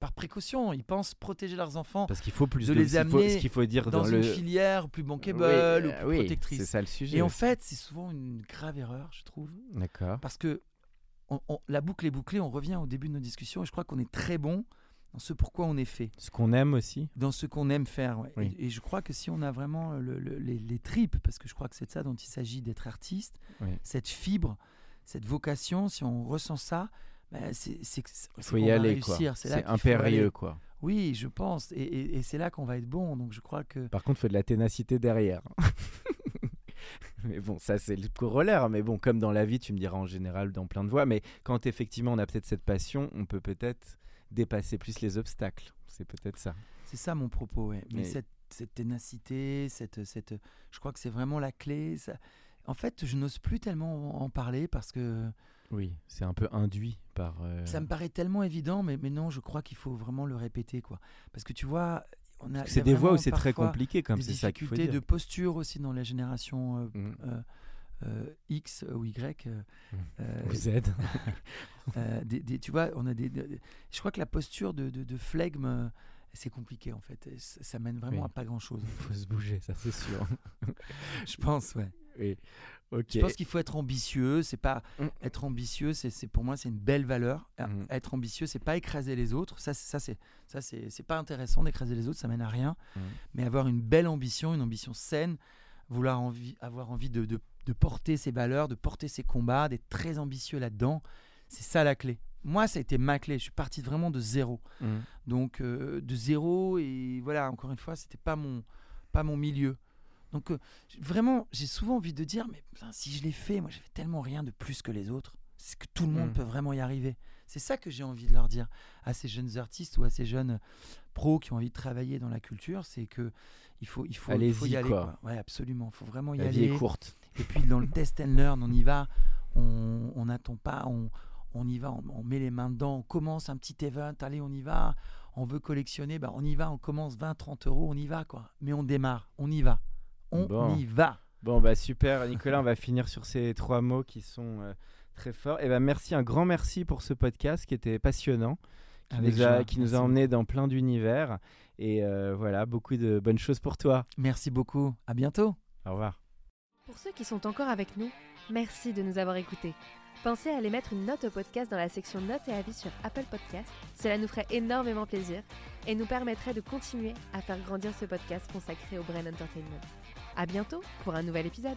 par précaution, ils pensent protéger leurs enfants Parce qu'il faut plus de de, les faut- amener ce qu'il faut dire dans dans, une filière plus bankable Oui, ou euh, plus oui, protectrice. C'est ça le sujet. Et en fait, c'est souvent une grave erreur, je trouve. D'accord. Parce que on- on- la boucle est bouclée, on revient au début de nos discussions et je crois qu'on est très bon dans ce pourquoi on est fait, Ce qu'on aime aussi. dans ce qu'on aime faire. ouais. Oui. Et, et je crois que si on a vraiment le- le- les, les tripes, parce que je crois que c'est de ça dont il s'agit d'être artiste, Oui. cette fibre, cette vocation, si on ressent ça, ben, c'est faut qu'on y va aller, réussir. C'est impérieux, quoi. Oui, je pense. Et, et- et c'est là qu'on va être bon. Donc je crois que. Par contre, il faut de la ténacité derrière. mais bon, ça c'est le corollaire. Mais bon, comme dans la vie, tu me diras en général dans plein de voies. Mais quand effectivement on a peut-être cette passion, on peut peut-être dépasser plus les obstacles. C'est peut-être ça. C'est ça mon propos, ouais. Mais Mais- cette, cette ténacité, cette, cette, je crois que c'est vraiment la clé. Ça- En fait, je n'ose plus tellement en parler parce que Oui, c'est un peu induit par. euh, ça me paraît tellement évident, mais, mais non, je crois qu'il faut vraiment le répéter, quoi. Parce que tu vois, on a. C'est des voies où c'est très compliqué, comme c'est ça qu'il faut dire. de posture aussi dans la génération euh, Mm. euh, euh, X ou Y. euh, Mm. euh, êtes. euh, des, des- tu vois, on a des, des- Je crois que la posture de, de, de flegme, euh, c'est compliqué en fait. Ça, ça mène vraiment Oui. à pas grand chose. Il faut se bouger, ça c'est sûr. Je pense, ouais. oui. Ok. Je pense qu'il faut être ambitieux. C'est pas Mm. être ambitieux. C'est, c'est- pour moi, c'est une belle valeur. Euh, Mm. Être ambitieux, c'est pas écraser les autres. Ça, c'est- ça, c'est ça, c'est, c'est pas intéressant d'écraser les autres. Ça mène à rien. Mais avoir une belle ambition, une ambition saine, vouloir envie, avoir envie de, de, de porter ses valeurs, de porter ses combats, d'être très ambitieux là-dedans, c'est ça la clé. Moi, ça a été ma clé. Je suis parti vraiment de zéro. Mm. Donc euh, de zéro et voilà, encore une fois, c'était pas mon pas mon milieu. Donc euh, vraiment, j'ai souvent envie de dire mais putain, si je l'ai fait, moi j'avais tellement rien de plus que les autres. C'est que tout le monde Mm. peut vraiment y arriver. C'est ça que j'ai envie de leur dire à ces jeunes artistes ou à ces jeunes pros qui ont envie de travailler dans la culture, c'est que il faut il faut, faut y aller quoi. quoi. Ouais, absolument, il faut vraiment y La vie aller. est courte. Et puis dans le test and learn, on y va, on n'attend pas, on, on y va, on, on met les mains dedans, on commence un petit event, allez, on y va, on veut collectionner, bah, on y va, on commence 20, 30 euros, on y va, quoi. Mais on démarre, on y va, on Bon. y va. Bon, bah super, Nicolas, on va finir sur ces trois mots qui sont euh, très forts. Et ben merci, un grand merci pour ce podcast qui était passionnant, qui, Avec nous a, qui nous a emmenés dans plein d'univers. Et euh, voilà, beaucoup de bonnes choses pour toi. Merci beaucoup, à bientôt. Au revoir. Pour ceux qui sont encore avec nous, merci de nous avoir écoutés. Pensez à aller mettre une note au podcast dans la section notes et avis sur Apple Podcast. Cela nous ferait énormément plaisir et nous permettrait de continuer à faire grandir ce podcast consacré au Brain Entertainment. À bientôt pour un nouvel épisode.